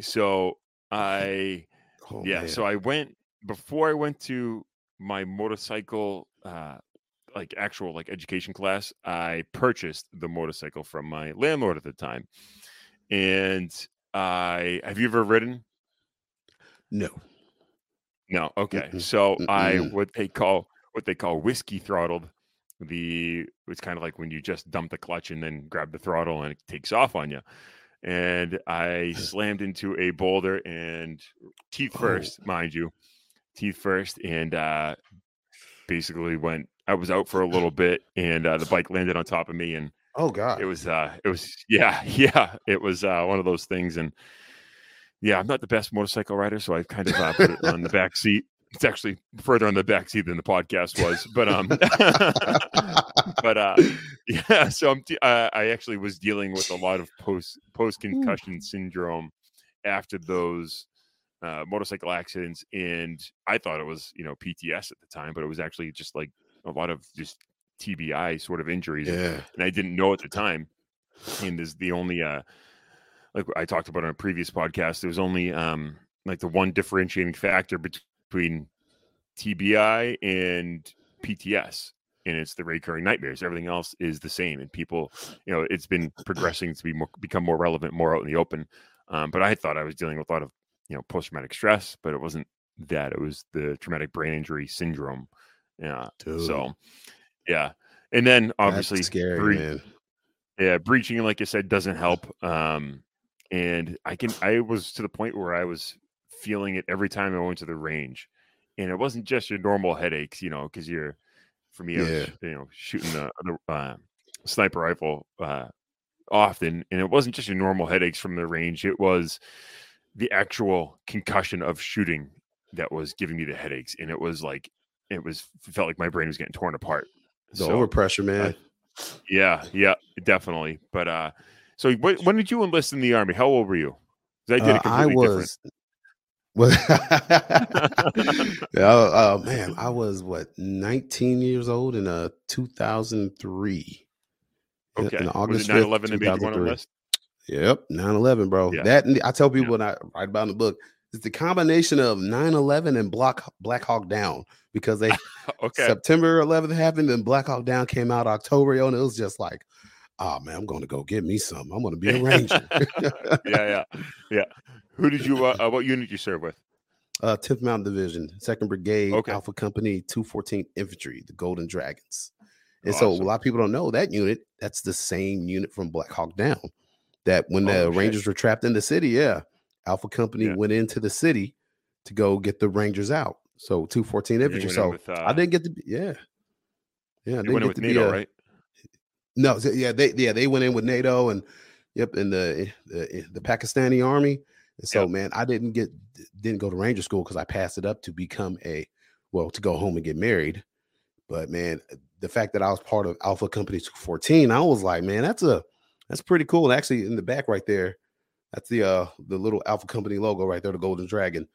So I Oh, yeah. man. So I went before I went to my motorcycle uh like actual like education class. I purchased the motorcycle from my landlord at the time, and I have you ever ridden? no. No. Okay. Mm-mm, So I mm-mm. what they call what they call whiskey throttled. The it's kind of like when you just dump the clutch and then grab the throttle and it takes off on you. And I slammed into a boulder and teeth Oh. first, mind you, teeth first, and uh, basically went. I was out for a little bit, and uh, the bike landed on top of me, and Oh God. it was uh it was yeah yeah it was uh one of those things and yeah i'm not the best motorcycle rider so i kind of uh, put it on the back seat it's actually further on the back seat than the podcast was but um but uh yeah so i'm de- uh, i actually was dealing with a lot of post post concussion syndrome after those uh, motorcycle accidents and i thought it was you know pts at the time but it was actually just like a lot of just tbi sort of injuries yeah. and I didn't know at the time. And is the only uh like I talked about on a previous podcast, there was only um like the one differentiating factor between TBI and PTS. And it's the recurring nightmares. Everything else is the same. And people, you know, it's been progressing to be more become more relevant, more out in the open. Um, but I thought I was dealing with a lot of, you know, post traumatic stress, but it wasn't that. It was the traumatic brain injury syndrome. Yeah. Dude, So yeah. And then obviously scary, bre- yeah, breaching, like I said, doesn't help. Um, and I can, I was to the point where I was feeling it every time I went to the range, and it wasn't just your normal headaches, you know, because you're, for me, I was, you know, shooting the, the uh, sniper rifle uh, often, and it wasn't just your normal headaches from the range; it was the actual concussion of shooting that was giving me the headaches, and it was like, it was felt like my brain was getting torn apart. The overpressure, man. Yeah, yeah, definitely. But uh so when, when did you enlist in the army? How old were you? I did Uh, it completely different. was. Well, yeah, uh, man, I was what 19 years old in uh 2003. In- Okay. in was August it 9 5th, 11 that made you want to 2003. enlist? Yep, 9 11, bro. Yeah. That I tell Yeah. people when I write about in the book, It's the combination of 9-11 and Black Black Hawk Down because they okay. September 11th happened and Black Hawk Down came out October, and it was just like, oh man, I'm gonna go get me some. I'm gonna be a ranger. yeah, yeah, yeah. Who did you? Uh, uh, what unit you serve with? uh 10th Mountain Division, Second Brigade, Okay. Alpha Company, 214th Infantry, the Golden Dragons. And so a lot of people don't know that unit. That's the same unit from Black Hawk Down. That when the Oh, shit. Rangers were trapped in the city, yeah, Alpha Company Yeah. went into the city to go get the Rangers out. So 214 You Infantry. So with, I uh, didn't get to be, yeah. Yeah, I didn't in get with to be NATO, a- right? no, so, yeah, they yeah they went in with NATO and yep, and the eh, the, eh, the Pakistani army. And so Yep. man, I didn't get didn't go to Ranger school because I passed it up to become a well to go home and get married. But man, the fact that I was part of Alpha Company 214, I was like, man, that's a that's pretty cool. And actually, in the back right there, that's the uh the little Alpha Company logo right there, the Golden Dragon.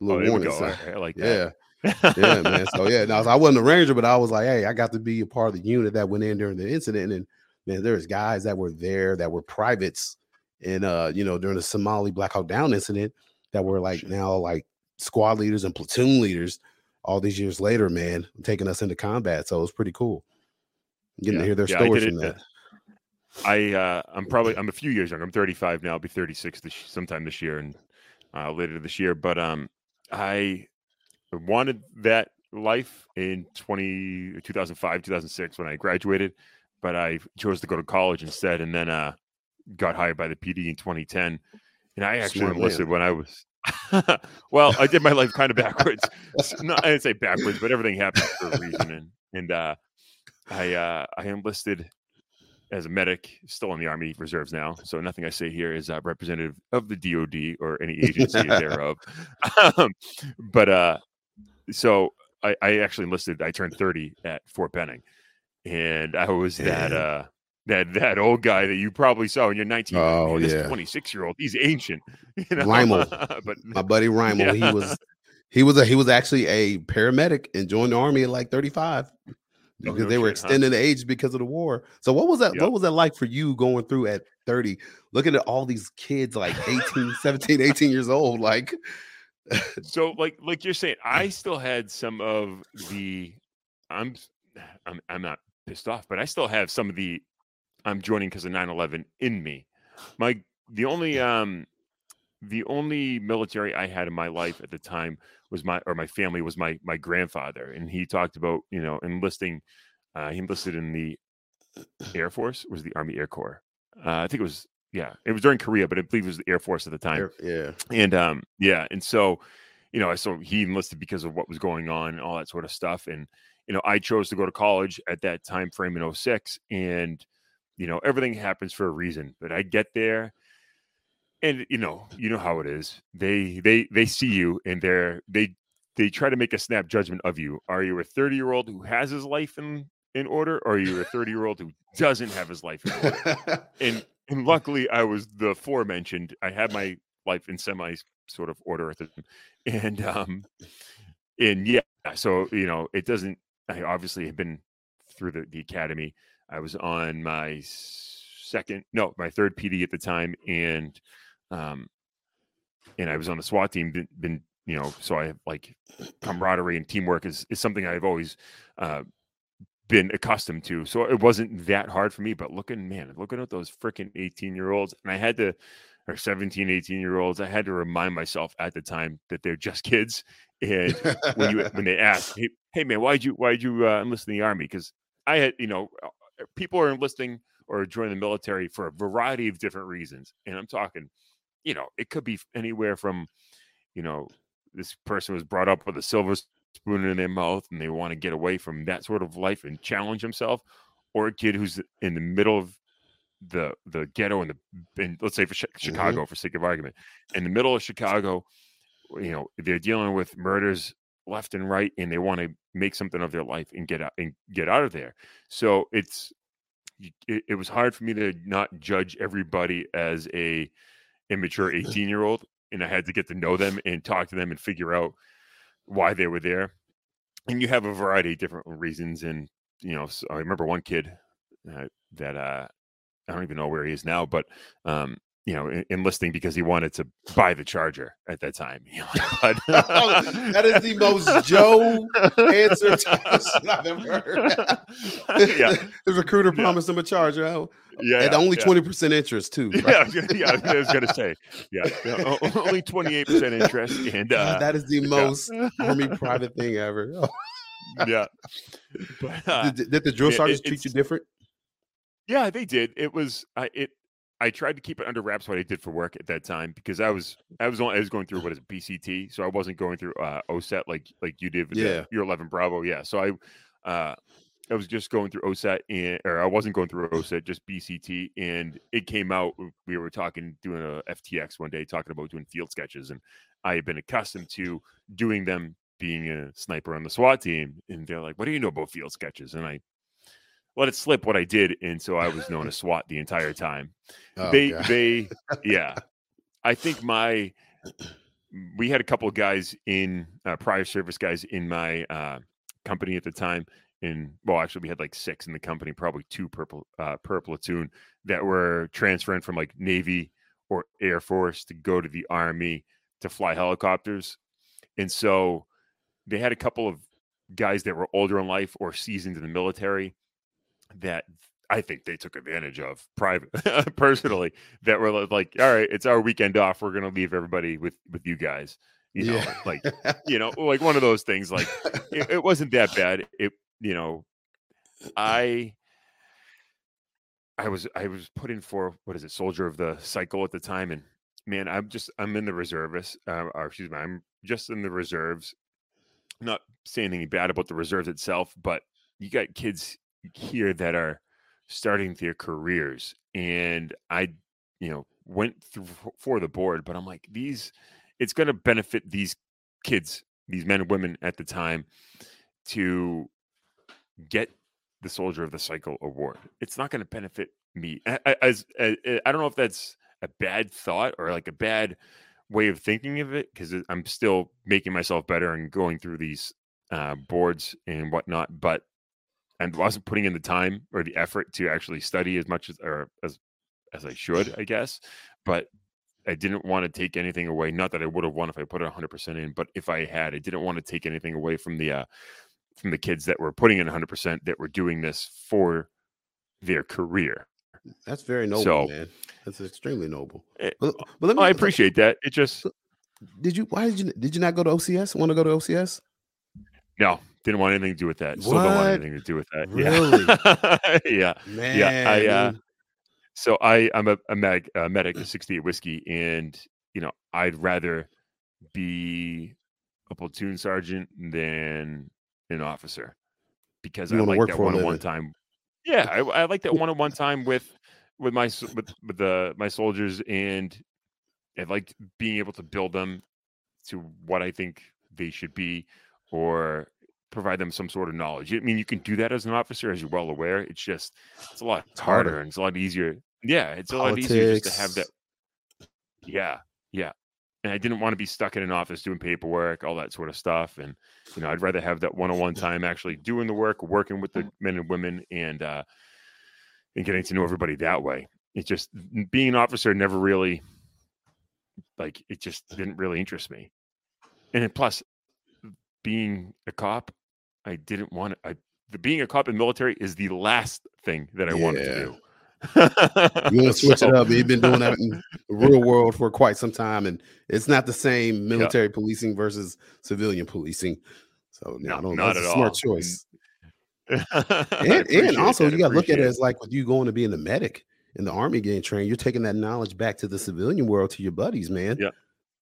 Oh, Little we warning sign. I like Yeah, that. yeah, man. So yeah, no, I wasn't a ranger, but I was like, hey, I got to be a part of the unit that went in during the incident. And man, there's guys that were there that were privates and uh, you know, during the Somali Black Hawk Down incident that were like now like squad leaders and platoon leaders all these years later, man, taking us into combat. So it was pretty cool. Getting Yeah. to hear their Yeah, stories from that. I uh, I'm probably I'm a few years younger. I'm 35 now. I'll be 36 this sometime this year and uh, later this year. But um, I wanted that life in 20 2005 2006 when I graduated, but I chose to go to college instead, and then uh, got hired by the PD in 2010. And I actually Smart man. enlisted when I was. well, I did my life kind of backwards. No, I didn't say backwards, but everything happened for a reason. And and uh, I uh, I enlisted as a medic, still in the Army Reserves now. So nothing I say here is uh, representative of the DoD or any agency thereof. Um, but uh, so I, I actually enlisted. I turned 30 at Fort Benning, and I was that Yeah. uh, that that old guy that you probably saw when you're 19. Oh, "Man, yeah. 26 year old. He's ancient. You know? Lionel. but My buddy Rymel, Yeah. he was he was a he was actually a paramedic and joined the army at like 35 because no they were shit, huh? extending the age because of the war. So what was that? Yep. What was that like for you going through at 30, looking at all these kids like 18, 17, 18 years old? Like so like like you're saying i still had some of the i'm i'm, I'm not pissed off but i still have some of the i'm joining because of 9-11 in me my the only um the only military i had in my life at the time was my or my family was my my grandfather and he talked about you know enlisting uh he enlisted in the air force was the army air corps uh, i think it was yeah it was during korea but i believe it was the air force at the time yeah. and um yeah and so you know so he enlisted because of what was going on and all that sort of stuff and you know i chose to go to college at that time frame in 06 and you know everything happens for a reason but i get there and you know you know how it is they they they see you and they're they they try to make a snap judgment of you are you a 30 year old who has his life in in order or are you a 30 year old who doesn't have his life in order and and luckily I was the aforementioned. I had my life in semi sort of order at the time. And um and yeah, so you know, it doesn't I obviously have been through the, the academy. I was on my second no, my third PD at the time and um and I was on the SWAT team been, been you know, so I like camaraderie and teamwork is is something I've always uh been accustomed to. So it wasn't that hard for me, but looking, man, looking at those freaking 18 year olds, and I had to, or 17, 18 year olds, I had to remind myself at the time that they're just kids. And when you, when they asked, hey, hey man, why'd you, why'd you uh, enlist in the army? Because I had, you know, uh, people are enlisting or joining the military for a variety of different reasons. And I'm talking, you know, it could be anywhere from, you know, this person was brought up with a silver spoon in their mouth and they want to get away from that sort of life and challenge himself, or a kid who's in the middle of the the ghetto in the in, let's say for Chi- mm-hmm. Chicago for sake of argument, in the middle of Chicago, you know they're dealing with murders left and right, and they want to make something of their life and get out and get out of there. So it's it, it was hard for me to not judge everybody as a immature 18 year old and i had to get to know them and talk to them and figure out why they were there. And you have a variety of different reasons and you know so i remember one kid uh, that uh i don't even know where he is now but um you know, enlisting because he wanted to buy the charger at that time. You know, but- that is the most Joe answer to I've ever heard. yeah, the recruiter Yeah. promised him a charger oh, yeah, at only yeah. twenty percent interest too. right? Yeah, I was gonna- yeah, I was gonna say, yeah, only twenty eight percent interest, and uh, that is the most army private thing ever. Yeah, but, uh, did, did the drill sergeants treat you different? Yeah, they did. It was I it I tried to keep it under wraps what I did for work at that time because I was I was on I was going through what is it, BCT, so I wasn't going through uh OSUT like like you did with the- Yeah. your 11 Bravo. Yeah, so I uh I was just going through OSUT and or I wasn't going through OSUT, just BCT, and it came out. We were talking doing a FTX one day, talking about doing field sketches, and I had been accustomed to doing them being a sniper on the SWAT team, and they're like, "What do you know about field sketches?" And I let it slip what I did, and so I was known as SWAT the entire time. Oh, they God. they yeah, I think my we had a couple of guys in uh, prior service guys in my uh, company at the time. And well, actually, we had like six in the company, probably two per uh, per platoon that were transferring from like Navy or Air Force to go to the Army to fly helicopters, and so they had a couple of guys that were older in life or seasoned in the military that I think they took advantage of private personally that were like, all right, it's our weekend off. We're gonna leave everybody with with you guys. You know, Yeah. like you know, like one of those things. Like it, it wasn't that bad. It you know, I I was I was put in for what is it, soldier of the cycle at the time, and man, I'm just I'm in the reservists. Uh, or excuse me, I'm just in the reserves. Not saying anything bad about the reserves itself, but you got kids here that are starting their careers, and I, you know, went through for the board, but I'm like these, it's going to benefit these kids, these men and women at the time, to get the Soldier of the Cycle award. It's not going to benefit me. A- a- As, as I don't know if that's a bad thought or like a bad way of thinking of it because I'm still making myself better and going through these uh, boards and whatnot, but and wasn't putting in the time or the effort to actually study as much as or as as I should, I guess. But I didn't want to take anything away. Not that I would have won if I put 100 percent in, but if I had, I didn't want to take anything away from the uh, from the kids that were putting in 100 percent that were doing this for their career. That's very noble, So- man. That's extremely noble. Eh, But, but let me. I appreciate that. It just Did you? Why did you? Did you not go to OCS? Want to go to OCS? no didn't want anything to do with that. Still don't want anything to do with that. Really? Yeah. yeah. Man, I, uh. So I I'm a, a mag a medic, a 68 whiskey, and you know I'd rather be a platoon sergeant than an officer because You I like work that one on one time. Yeah, I, I like that one on one time with with my with with the my soldiers, and I like being able to build them to what I think they should be, or provide them some sort of knowledge. I mean, you can do that as an officer, as you're well aware. It's just it's a lot It's harder. harder and it's a lot easier. Yeah, it's a lot easier just to have that. Yeah, yeah. And I didn't want to be stuck in an office doing paperwork, all that sort of stuff. And you know, I'd rather have that one-on-one time actually doing the work, working with the men and women, and uh, and getting to know everybody that way. It just being an officer never really like it just didn't really interest me. And plus being a cop, I didn't want to, I the being a cop in military is the last thing that I wanted to do. You want to switch So- it up? You've been doing that in the real world for quite some time, and it's not the same military policing versus civilian policing. So yeah, No, I don't. not That's a smart all. choice. And, and also, you got to look at it as like with you going to being a medic in the army getting trained. You're taking that knowledge back to the civilian world to your buddies, man. Yeah.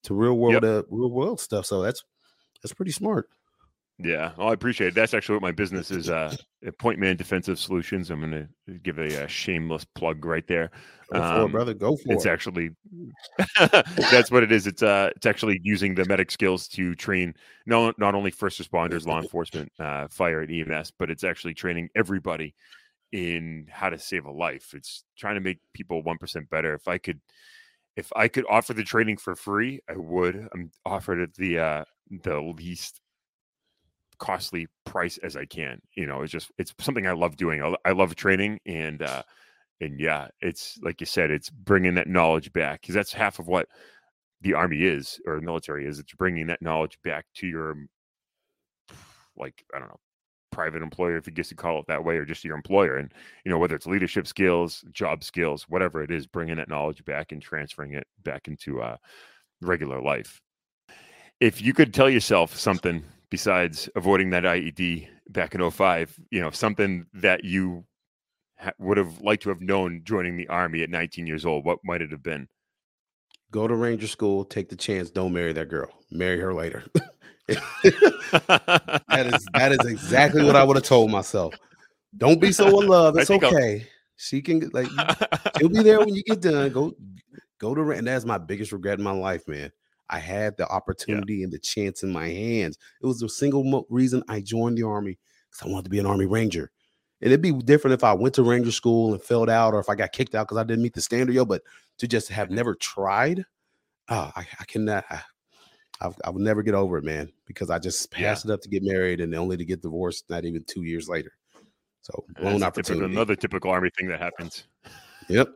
To real world, uh, real world stuff. So that's that's pretty smart. Yeah, well, I appreciate it. That's actually what my business is. Uh, Point Man Defensive Solutions. I'm going to give a, uh shameless plug right there. Go for Um, it, brother. Go for It's it. It's actually that's what it is. It's uh, it's actually using the medic skills to train not not only first responders, law enforcement, uh, fire, and EMS, but it's actually training everybody in how to save a life. It's trying to make people one percent better. If I could, if I could offer the training for free, I would. I'm offered at the uh, the least costly price as I can. You know, it's just it's something I love doing. I, I love training and uh and yeah, it's like you said, it's bringing that knowledge back because that's half of what the army is or the military is. It's bringing that knowledge back to your, like I don't know, private employer if you guess to call it that way, or just your employer, and you know whether it's leadership skills, job skills, whatever it is, bringing that knowledge back and transferring it back into uh, regular life. If you could tell yourself something besides avoiding that IED back in 05, you know, something that you ha- would have liked to have known joining the army at 19 years old, what might it have been? Go to Ranger School, take the chance, don't marry that girl. Marry her later. that is that is exactly what I would have told myself. Don't be so in love. It's think I'll- okay. She can like she'll be there when you get done. Go go to and that's my biggest regret in my life, man. I had the opportunity and the chance in my hands. It was the single mo- reason I joined the army because I wanted to be an army ranger. And it'd be different if I went to ranger school and failed out, or if I got kicked out because I didn't meet the standard, yo. But to just have never tried, ah, I, I cannot. I, I, I would never get over it, man, because I just Yeah. passed it up to get married and only to get divorced not even two years later. So blown a typical- opportunity. another typical army thing that happens. Yep.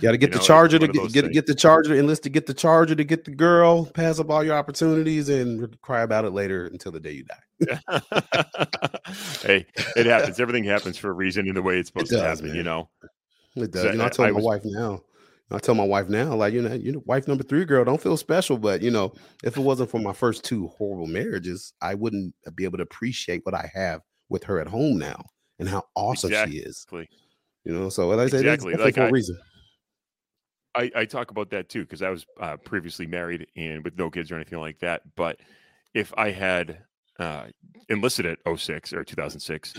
Got to get You the know, charger to get get, get the charger, enlist to get the charger to get the girl, pass up all your opportunities, and cry about it later until the day you die. hey, it happens. Everything happens for a reason in the way it's supposed to does, happen, you know. It does. You know, I tell I my was- wife now. I tell my wife now, like you know, you know, wife number three, girl, don't feel special. But you know, if it wasn't for my first two horrible marriages, I wouldn't be able to appreciate what I have with her at home now and how awesome she is. Exactly. You know, so like I said, Exactly, exactly like for a I- reason. I, I talk about that too because I was uh, previously married and with no kids or anything like that. But if I had uh, enlisted at 06 or 2006,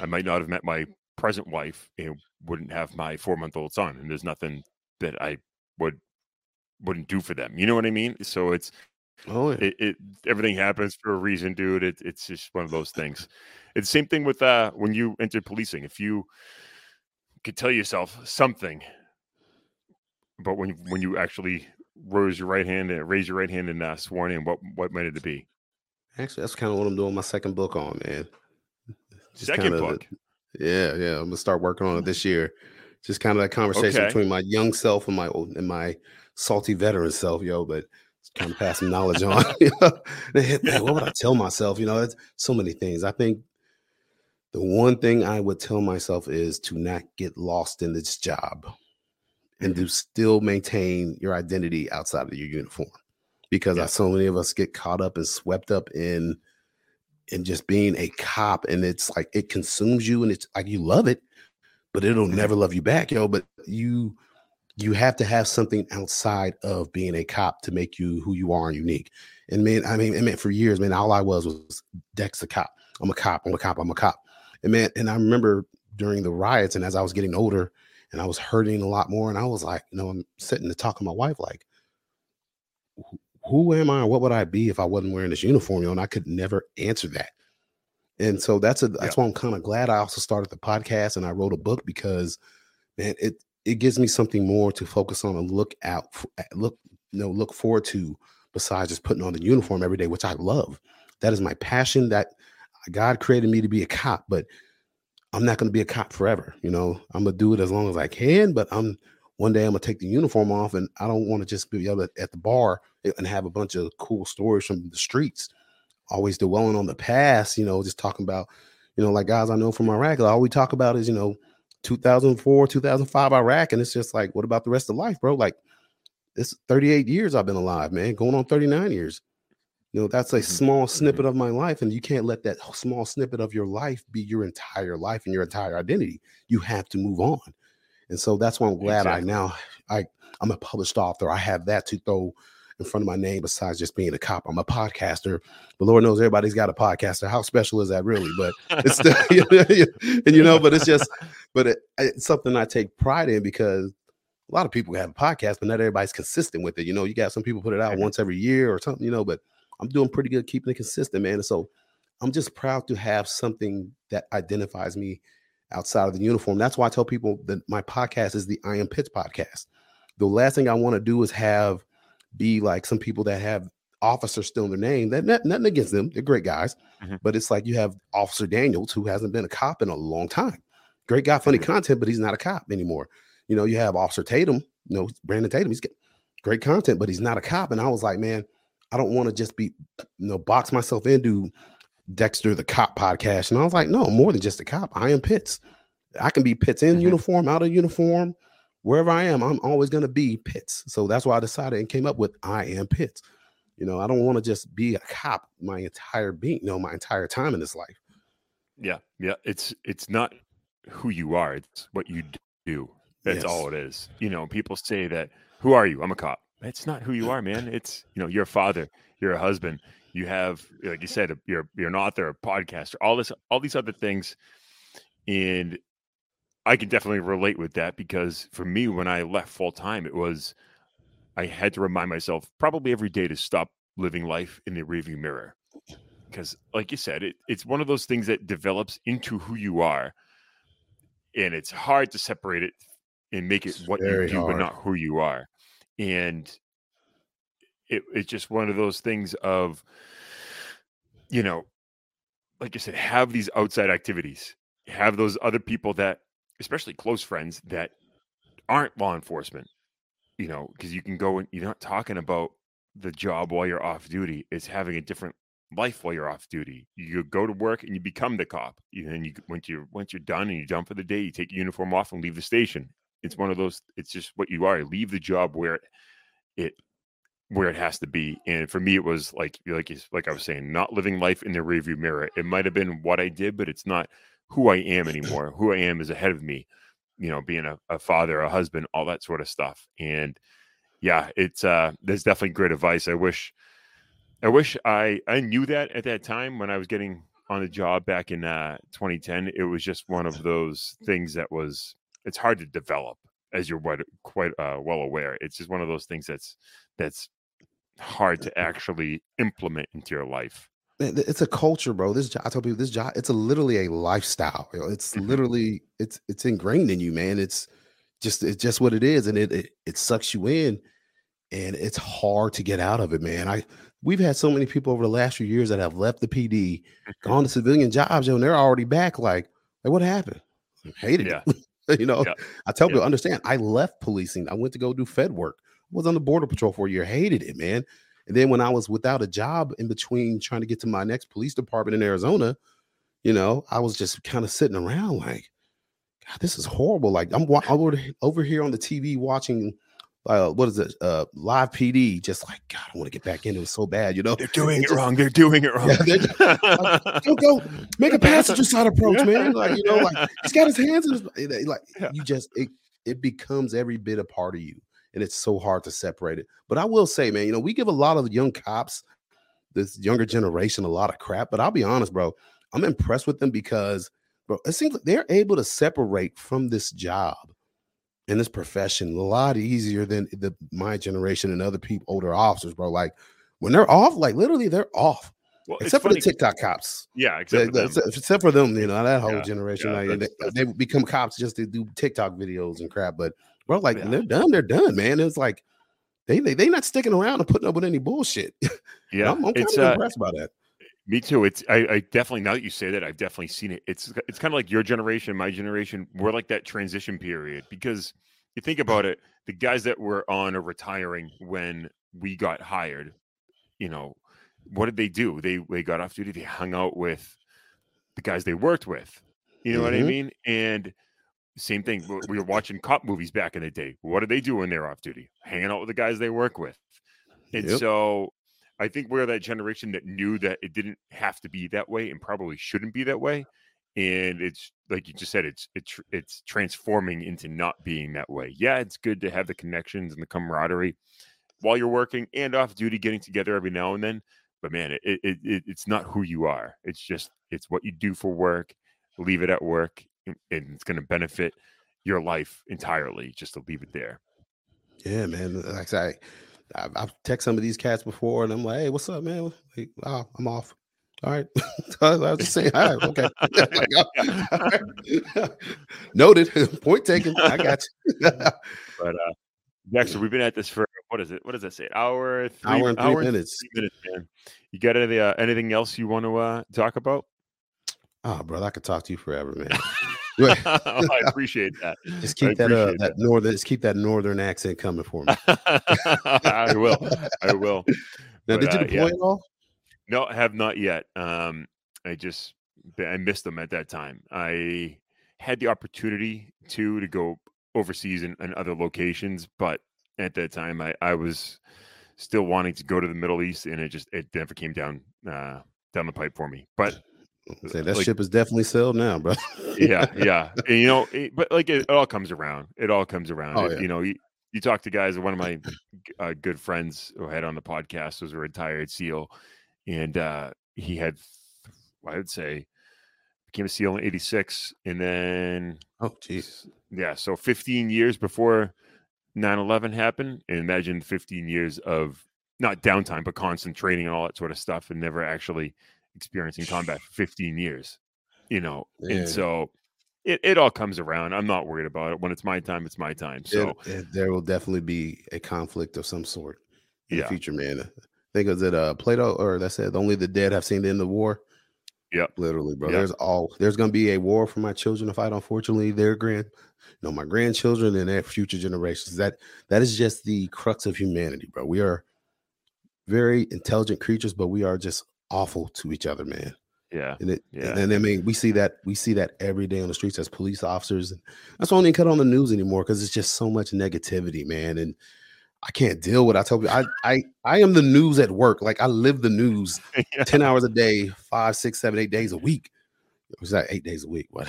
I might not have met my present wife and wouldn't have my four month old son. And there's nothing that I would wouldn't do for them. You know what I mean? So it's Oh, yeah. it, it everything happens for a reason, dude. It, it's just one of those things. It's the same thing with uh when you enter policing. If you could tell yourself something, but when when you actually rose your right hand and raise your right hand and uh, sworn in, what what might it be? Actually, that's kind of what I'm doing my second book on, man. Just Second kinda book. yeah, yeah. I'm gonna start working on it this year. Just kind of that conversation Okay. between my young self and my old and my salty veteran self, yo. But kind of pass some knowledge on. you know? What would I tell myself? You know, it's so many things. I think the one thing I would tell myself is to not get lost in this job and Mm-hmm. to still maintain your identity outside of your uniform because Yeah. I, so many of us get caught up and swept up in in just being a cop and it's like it consumes you and it's like you love it but it'll never love you back yo but you you have to have something outside of being a cop to make you who you are and unique. And man i mean, I mean for years man all i was was dex a cop. I'm a cop. I'm a cop. I'm a cop and man and i remember during the riots and as i was getting older and i was hurting a lot more and i was like you know i'm sitting to talk to my wife like who- am I? What would I be if I wasn't wearing this uniform? You know, and I could never answer that. And so that's a that's why I'm kind of glad I also started the podcast and I wrote a book because man, it it gives me something more to focus on and look out for, look you know look forward to besides just putting on the uniform every day, which I love. That is my passion. That God created me to be a cop, but I'm not going to be a cop forever. You know, I'm gonna do it as long as I can, but I'm one day I'm gonna take the uniform off, and I don't want to just be able to at the bar and have a bunch of cool stories from the streets. Always dwelling on the past, you know, just talking about, you know, like guys I know from Iraq. All we talk about is, you know, 2004, 2005 Iraq, and it's just like, what about the rest of life, bro? Like, it's 38 years I've been alive, man, going on 39 years. You know, that's a Mhm. small snippet of my life, and you can't let that small snippet of your life be your entire life and your entire identity. You have to move on, and so that's why I'm glad Exactly. I now I I'm a published author. I have that to throw in front of my name besides just being a cop. I'm a podcaster, but Lord knows everybody's got a podcaster. How special is that really? But it's still, and you know, but it's just, but it, it's something I take pride in because a lot of people have a podcast, but not everybody's consistent with it. You know, you got some people put it out once every year or something, you know, but I'm doing pretty good keeping it consistent, man. And so I'm just proud to have something that identifies me outside of the uniform. That's why I tell people that my podcast is the I Am Pitts podcast. The last thing I want to do is have be like some people that have officers still in their name. That nothing against them, they're great guys, Mhm. but it's like you have Officer Daniels who hasn't been a cop in a long time. Great guy, funny Mhm. content, but he's not a cop anymore. you know, you have Officer Tatum, you know, Brandon Tatum, he's great content, but he's not a cop. And I was like, man, I don't want to just be, you know, box myself into Dexter the Cop podcast. And I was like, no, more than just a cop. I am Pitts. I can be Pitts in Mhm. uniform, out of uniform, wherever I am. I'm always going to be Pitts. So that's why I decided and came up with I am Pitts. You know, I don't want to just be a cop my entire being, you know, my entire time in this life. Yeah, yeah. It's it's not who you are; it's what you do. That's all it is. You know, people say that. Who are you? I'm a cop. That's not who you are, man. It's you know, you're a father, you're a husband, you have, like you said, you're you're an author, a podcaster, all this, all these other things, and I can definitely relate with that because for me, when I left full time, it was I had to remind myself probably every day to stop living life in the rearview mirror. Because like you said it, it's one of those things that develops into who you are and it's hard to separate it and make it It's what you do but not who you are and it, it's just one of those things of you know like i said have these outside activities have those other people that especially close friends that aren't law enforcement you know because you can go and you're not talking about the job while you're off duty it's having a different life while you're off duty. You go to work and you become the cop You- and you once you once you're done and you're done for the day you take your uniform off and leave the station it's one of those it's just what you are leave the job where it, it where it has to be and for me it was like like like i was saying not living life in the rearview mirror. It might have been what i did but it's not who i am anymore. Who i am is ahead of me you know being a, a father a husband all that sort of stuff and yeah it's uh there's definitely great advice. I wish i wish i i knew that at that time when i was getting on the job back in uh 2010 it was just one of those things that was it's hard to develop as you're quite quite uh, well aware it's just one of those things that's that's hard to actually implement into your life It's a culture, bro. This job, I told people, this job, it's a literally a lifestyle. It's Mhm. literally, it's it's ingrained in you, man. It's just it's just what it is, and it, it it sucks you in, and it's hard to get out of it, man. I we've had so many people over the last few years that have left the PD, gone to civilian jobs, and they're already back. Like, like what happened? Hated Yeah. it. you know, Yeah. I tell Yeah. people, understand. I left policing. I went to go do Fed work. I was on the border patrol for a year. Hated it, man. And then when I was without a job in between trying to get to my next police department in Arizona, you know, I was just kind of sitting around like, God, this is horrible. Like I'm wa- over over here on the TV watching, uh, what is it, uh, live PD. Just like God, I want to get back into it so bad, you know. they're doing It wrong they're doing it wrong Yeah, they're Go go make a passenger side approach, man. Like you know, like he's got his hands in his it- like Yeah. you just it it becomes every bit a part of you, and it's so hard to separate it. But I will say, man, you know, we give a lot of young cops, this younger generation, a lot of crap. But I'll be honest, bro, I'm impressed with them because, bro, it seems like they're able to separate from this job and this profession a lot easier than the my generation and other people, older officers, bro. Like when they're off, like literally they're off, well, except for funny- the TikTok cops. yeah except for them. except, for them, you know, that whole Yeah, generation, yeah, like, they, they become cops just to do TikTok videos and crap. But bro, like Yeah. they're done, they're done, man. It's like they they they not sticking around and putting up with any bullshit. yeah I'm, I'm kind of uh, impressed by that. Me too. It's I, I definitely now that you say that I've definitely seen it. It's it's kind of like your generation, my generation. We're like that transition period because you think about it, the guys that were on or retiring when we got hired, you know, what did they do? They they got off duty. They hung out with the guys they worked with. You know what I Mhm. mean? And same thing. We were watching cop movies back in the day. What do they do when they're off duty? Hanging out with the guys they work with. And Yep. so I think we're that generation that knew that it didn't have to be that way and probably shouldn't be that way. And it's like you just said, it's it's it's transforming into not being that way. Yeah, it's good to have the connections and the camaraderie while you're working and off duty, getting together every now and then. But man, it, it, it it's not who you are. It's just it's what you do for work. Leave it at work, and and it's going to benefit your life entirely. Just to leave it there. Yeah, man. Like I say, I've, I've texted some of these cats before, and I'm like, "Hey, what's up, man? Like, oh, I'm off." All right, I was just saying, all right, okay. Like, oh, all right. Noted. Point taken. I got you. But uh Dexter, we've been at this for what is it? What does that say? Hour, three, Hour and three minutes. three minutes, man. You got any uh, anything else you want to uh, talk about? Oh, brother, I could talk to you forever, man. I appreciate that. Just keep that uh appreciate that northern just keep that northern accent coming for me. I will. I will. Now, But, did you uh, deploy yeah. at all? No, I have not yet. Um, I just I missed them at that time. I had the opportunity to to go overseas in other locations, but at that time I, I was still wanting to go to the Middle East, and it just it never came down uh, down the pipe for me. But Say that like- ship is definitely sailed now, bro. yeah, yeah, and, you know, it, but like it, it all comes around. It all comes around. Oh, It- yeah. You know, you, you talk to guys. One of my uh, good friends who I had on the podcast was a retired SEAL, and uh, he had, I would say, became a SEAL in '86, and then Oh, jeez. yeah, so 15 years before 9/11 happened, and imagine 15 years of not downtime but constant training and all that sort of stuff, and never actually experiencing combat for 15 years. You know, Yeah. and so it, it all comes around. I'm not worried about it. When it's my time, it's my time. So It- it- there will definitely be a conflict of some sort in Yeah. the future, man. I think is it uh Plato or that said only the dead have seen the end of war. Yep. Literally, bro. Yep. There's all there's gonna be a war for my children to fight. Unfortunately, their grand, you know, my grandchildren and their future generations. That that is just the crux of humanity, bro. We are very intelligent creatures, but we are just awful to each other, man. yeah, And it, Yeah. and, I mean, we see that we see that every day on the streets as police officers, and that's why I don't cut on the news anymore because it's just so much negativity, man. And I can't deal with. It. I tell you, I I I am the news at work. Like I live the news Yeah. ten hours a day, five, six, seven, eight days a week. Was that eight days a week? What?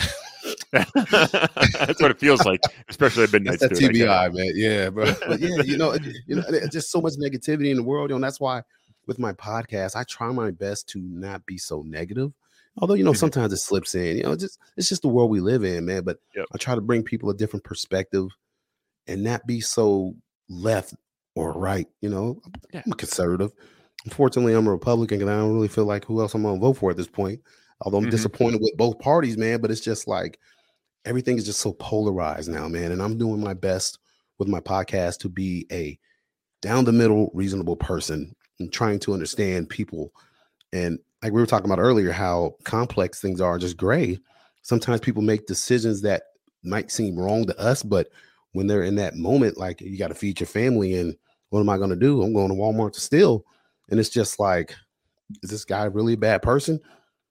that's what it feels like, especially at midnight. That's that TBI, man. Yeah, bro. But yeah, you know, you know, just so much negativity in the world, you know, and that's why with my podcast, I try my best to not be so negative. Although, you know, Mhm. sometimes it slips in, you know, it's just it's just the world we live in, man. But Yep. I try to bring people a different perspective and not be so left or right. You know, Yeah. I'm a conservative. Unfortunately, I'm a Republican, and I don't really feel like who else I'm gonna vote for at this point. Although I'm Mhm. disappointed with both parties, man. But it's just like everything is just so polarized now, man. And I'm doing my best with my podcast to be a down the middle, reasonable person and trying to understand people. And like we were talking about earlier, how complex things are, just gray. Sometimes people make decisions that might seem wrong to us, but when they're in that moment, like you got to feed your family, and what am I going to do? I'm going to Walmart to steal. And it's just like, is this guy really a bad person?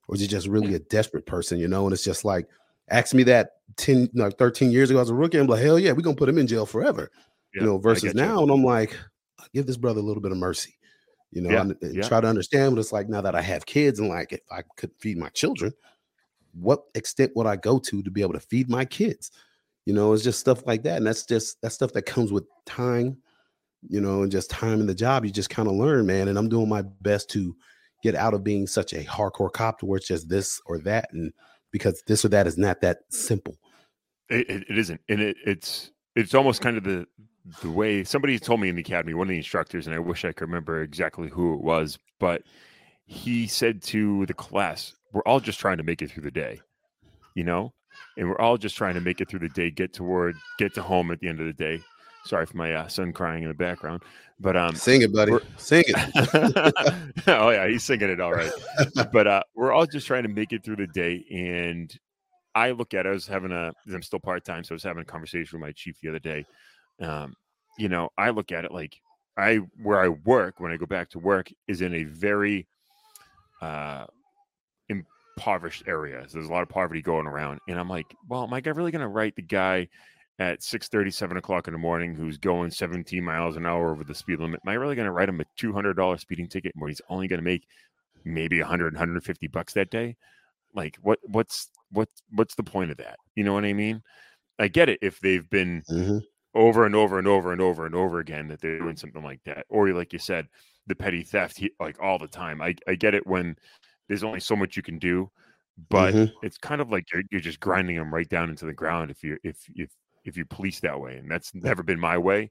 Or is he just really a desperate person, you know? And it's just like, ask me that 10, no, 13 years ago as a rookie, I'm like, hell yeah, we're gonna put him in jail forever. Yeah, you know, versus you. now, and I'm like, give this brother a little bit of mercy. You know, Yeah, and- and eh, yeah. try to understand what it's like now that I have kids and like if I could feed my children, what extent would I go to to be able to feed my kids? You know, it's just stuff like that. And that's just that stuff that comes with time, you know, and just time in the job. You just kind of learn, man. And I'm doing my best to get out of being such a hardcore cop to where it's just this or that. And because this or that is not that simple. It, it, it isn't, and it, it's it's almost kind of the the way somebody told me in the academy, one of the instructors, and I wish I could remember exactly who it was, but he said to the class, "We're all just trying to make it through the day, you know, and we're all just trying to make it through the day, get toward, get to home at the end of the day." Sorry for my uh, son crying in the background, but um, Sing it, buddy. Sing it. oh yeah, he's singing it all right. but uh, we're all just trying to make it through the day. And I look at, It, I was having a, I'm still part time, so I was having a conversation with my chief the other day. Um, you know, I look at it like I, where I work when I go back to work is in a very uh, impoverished area. So there's a lot of poverty going around, and I'm like, well, am I really going to write the guy? At 6 7 o'clock in the morning, who's going 17 miles an hour over the speed limit. Am I really going to write him a $200 speeding ticket where he's only going to make maybe 100 150 bucks that day like what what's what what's the point of that you know what i mean i get it if they've been Mhm. Over and over and over and over and over again that they're doing something like that. Or like you said the petty theft like all the time. I i get it when there's only so much you can do but Mhm. it's kind of like you're, you're just grinding them right down into the ground if you if if if you police that way and that's never been my way.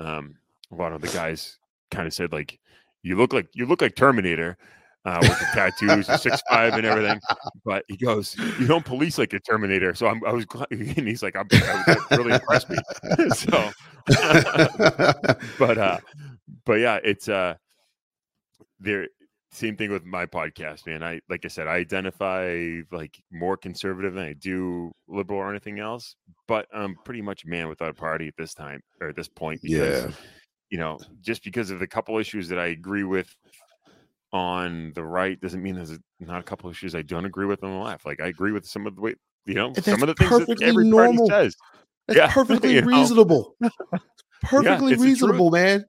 Um a lot of the guys kind of said like you look like you look like terminator uh, with the tattoos, six five, and everything. But he goes, "You don't police like a Terminator." So I'm, I was, glad, and he's like, I'm, "That really impressed me." so, but uh, but yeah, it's uh, there. same thing with my podcast, man. I like I said, I identify like more conservative than I do liberal or anything else. But I'm pretty much man without a party at this time or at this point. Because, Yeah. you know, just because of the couple issues that I agree with on the right doesn't mean there's not a couple of issues I don't agree with on the left. Like I agree with some of the way, you know, some of the things that perfectly every normal. says. That's Yeah, perfectly reasonable. Perfectly it's truth. reasonable, man.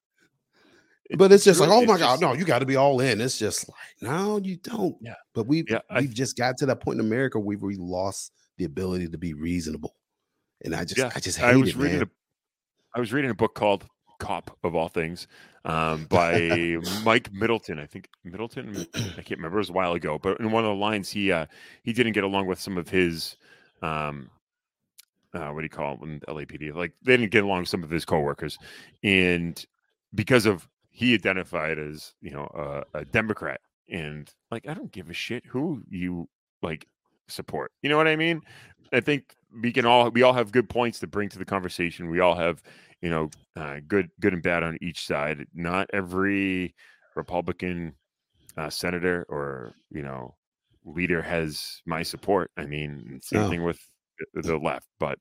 But it's just like, truth. oh my It's god, no, you got to be all in. It's just like, no, you don't. Yeah. But we've Yeah, I- we've just got to that point in America where we lost the ability to be reasonable, and I just Yeah, I just hate I was it, reading man. a I was reading a book called Cop of all things um, by Mike Middleton. I think Middleton. I can't remember. It was a while ago, but in one of the lines, he uh, he didn't get along with some of his um, uh, what do you call them? LAPD. Like they didn't get along with some of his coworkers, and because of he identified as you know a, a Democrat, and like I don't give a shit who you like support. You know what I mean? I think we can all we all have good points to bring to the conversation. We all have you know uh, good good and bad on each side. Not every Republican uh, senator or you know leader has my support. I mean, same No. thing with the- left, but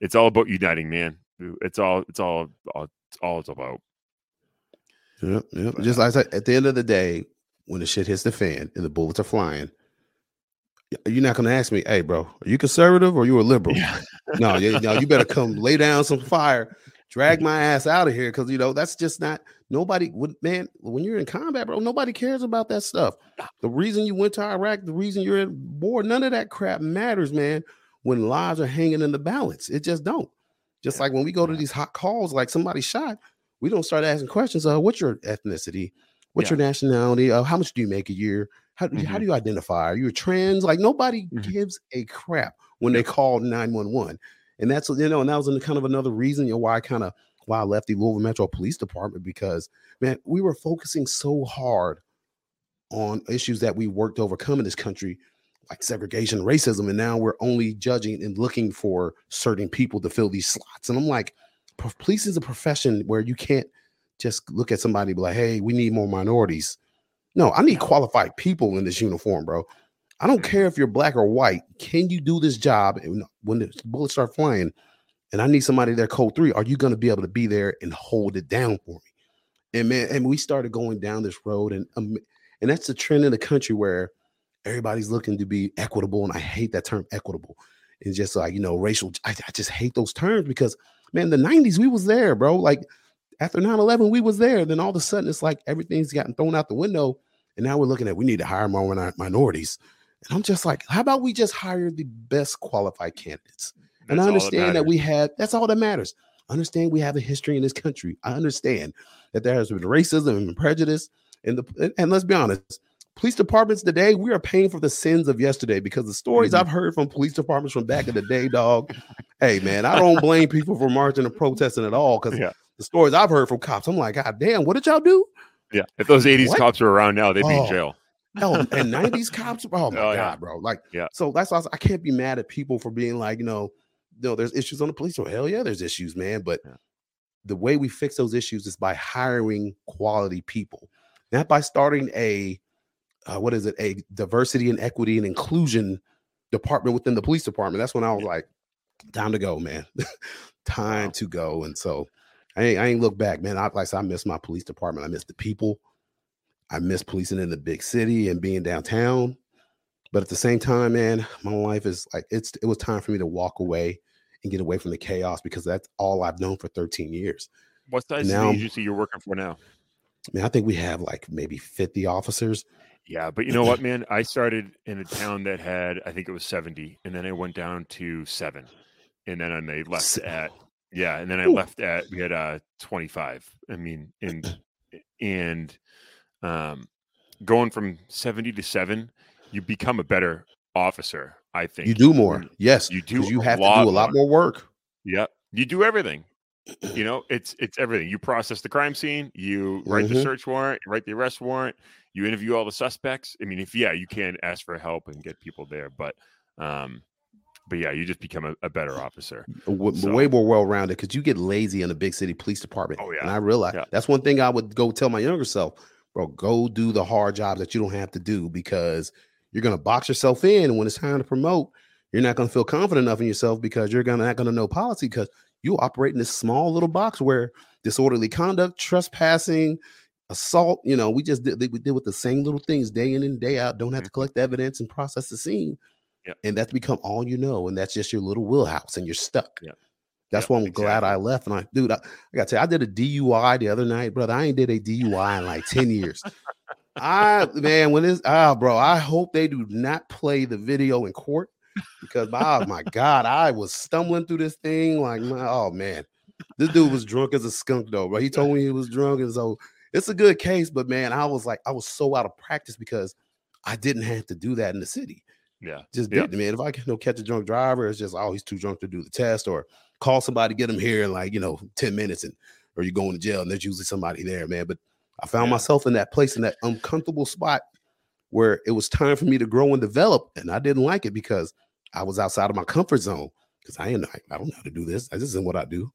it's all about uniting, man. It's all it's all, all it's all it's about. Yep, yep. But, Just like I said, at the end of the day, when the shit hits the fan and the bullets are flying, you're not gonna ask me, "Hey, bro, are you conservative or you a liberal?" no, you, no, you better come lay down some fire, drag my ass out of here, because you know that's just not nobody. Would man, when you're in combat, bro, nobody cares about that stuff. The reason you went to Iraq, the reason you're in war, none of that crap matters, man. When lives are hanging in the balance, it just don't. Just like when we go to these hot calls, like somebody shot, we don't start asking questions. Uh, what's your ethnicity? What's Yeah. your nationality? Uh, how much do you make a year? How, how Mhm. do you identify? Are you a trans? Like nobody Mhm. gives a crap when they call 911. And that's you know, and that was kind of another reason you know why I kind of why I left the Louisville Metro Police Department because man, we were focusing so hard on issues that we worked to overcome in this country, like segregation, racism, and now we're only judging and looking for certain people to fill these slots. And I'm like, police is a profession where you can't just look at somebody be like, hey, we need more minorities. No, I need qualified people in this uniform, bro. I don't care if you're black or white. Can you do this job? And when the bullets start flying, and I need somebody there, code three, are you going to be able to be there and hold it down for me? And man, and we started going down this road, and um, and that's the trend in the country where everybody's looking to be equitable, and I hate that term equitable. It's just like you know, racial. I, I just hate those terms because man, the '90s we was there, bro. Like after 9-11, we was there. Then all of a sudden, it's like everything's gotten thrown out the window, and now we're looking at we need to hire more minorities. And I'm just like, how about we just hire the best qualified candidates? and I understand that, matters. we have that's all that matters. I understand we have a history in this country. I understand that there has been racism and prejudice. And the and- let's be honest, police departments today, we are paying for the sins of yesterday because the stories Mhm. I've heard from police departments from back in the day, dog. hey man, I don't blame people for marching and protesting at all because Yeah. the stories I've heard from cops, I'm like, God damn, what did y'all do? Yeah, if those '80s What? cops were around now, they'd be Oh, in jail. Hell, and 90s cops, oh my Oh, god, yeah. bro. Like, Yeah. so that's why I, was- I can't be mad at people for being like, you know, no, there's issues on the police. Well, hell yeah, there's issues, man. But Yeah. the way we fix those issues is by hiring quality people, not by starting a uh, what is it, a diversity and equity and inclusion department within the police department. That's when I was like, time to go, man. time Wow. to go. And so I ain't, I ain't look back, man. I like I said, I miss my police department. I miss the people. I miss policing in the big city and being downtown. But at the same time, man, my life is like it's it was time for me to walk away and get away from the chaos because that's all I've known for 13 years. What size now agency you're working for now? I mean, I think we have like maybe 50 officers. Yeah, but you know what, man? I started in a town that had, I think it was 70, and then I went down to seven, and then I left Se- at, yeah, and then I Ooh. left at we had uh 25. I mean, and and um, going from 70 to seven, you become a better officer. I think You do more. Yes. You do you have to do a lot more. more work. Yep. You do everything. You know, it's it's everything. You process the crime scene, you write the Mhm. search warrant, you write the arrest warrant, you interview all the suspects. I mean, if yeah, you can ask for help and get people there, but um but yeah, you just become a, a better officer. w- So- way more well-rounded because you get lazy in a big city police department. Oh, yeah And. I realize Yeah. that's one thing I would go tell my younger self. Bro, go do the hard jobs that you don't have to do because you're gonna box yourself in. And when it's time to promote, you're not gonna feel confident enough in yourself because you're gonna not gonna know policy because you operate in this small little box where disorderly conduct, trespassing, assault, you know, we just did we did with the same little things day in and day out. Don't have to Mhm. collect evidence and process the scene. Yep. And that's become all you know, and that's just your little wheelhouse, and you're stuck. Yep. That's Yep, why I'm glad I left. And I, dude, I, I got to tell you, I did a DUI the other night, brother. I ain't did a DUI in like 10 years. I man, when it's ah, bro, I hope they do not play the video in court because oh my god, I was stumbling through this thing like my oh man, this dude was drunk as a skunk though, bro. He told me he was drunk, and so it's a good case, but man, I was like, I was so out of practice because I didn't have to do that in the city. Yeah. Just Yeah. man. If I can you know, catch a drunk driver, it's just oh, he's too drunk to do the test, or call somebody, get them here in like you know 10 minutes, and or you're going to jail, and there's usually somebody there, man. But I found Yeah. myself in that place in that uncomfortable spot where it was time for me to grow and develop, and I didn't like it because I was outside of my comfort zone because I ain't I don't know how to do this. This isn't what I do.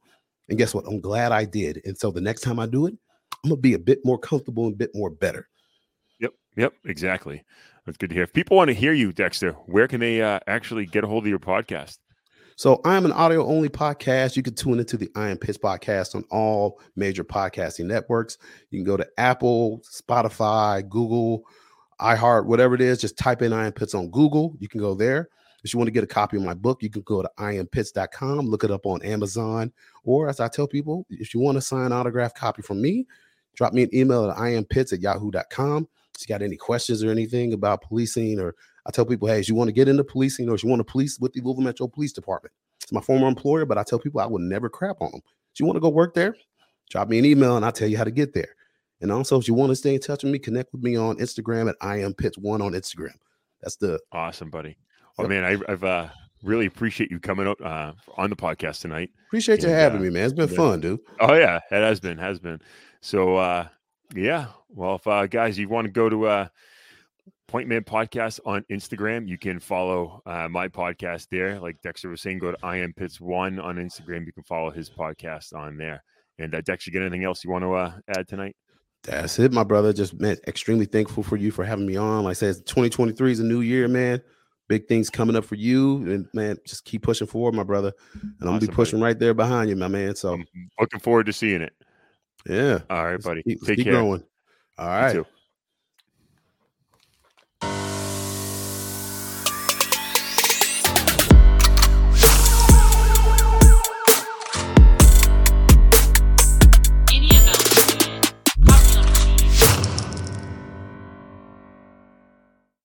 And guess what? I'm glad I did. And so the next time I do it, I'm gonna be a bit more comfortable and a bit more better. Yep. Yep. Exactly. That's good to hear. If people want to hear you, Dexter, where can they uh, actually get a hold of your podcast? So I'm an audio only podcast. You can tune into the I Am Pitts podcast on all major podcasting networks. You can go to Apple, Spotify, Google, iHeart, whatever it is. Just type in I Am Pitts on Google. You can go there. If you want to get a copy of my book, you can go to iampits.com, look it up on Amazon, or as I tell people, if you want to sign autograph copy from me, drop me an email at iampits at yahoo.com. If you got any questions or anything about policing, or I tell people, hey, if you want to get into policing or if you want to police with the Louisville Metro Police Department, it's my former employer, but I tell people I would never crap on them. If you want to go work there, drop me an email and I'll tell you how to get there. And also, if you want to stay in touch with me, connect with me on Instagram at I am Pitts one on Instagram. That's the Awesome, buddy. Oh Yep. man, I, I've uh, really appreciate you coming up uh, on the podcast tonight. appreciate you having uh, me, man. It's been yeah. fun, dude. Oh yeah, it has been, has been. So uh, yeah. Well, if uh, guys, you want to go to uh, Point Man Podcast on Instagram, you can follow uh, my podcast there. Like Dexter was saying, go to I am Pits One on Instagram. You can follow his podcast on there. And uh, Dexter, get anything else you want to uh, add tonight? That's it, my brother. Just man, extremely thankful for you for having me on. Like I said, 2023 is a new year, man. Big things coming up for you. And man, just keep pushing forward, my brother. And I'm gonna be pushing right there behind you, my man. So I'm looking forward to seeing it. Yeah. All right, buddy. Keep, Take keep care. growing. All too.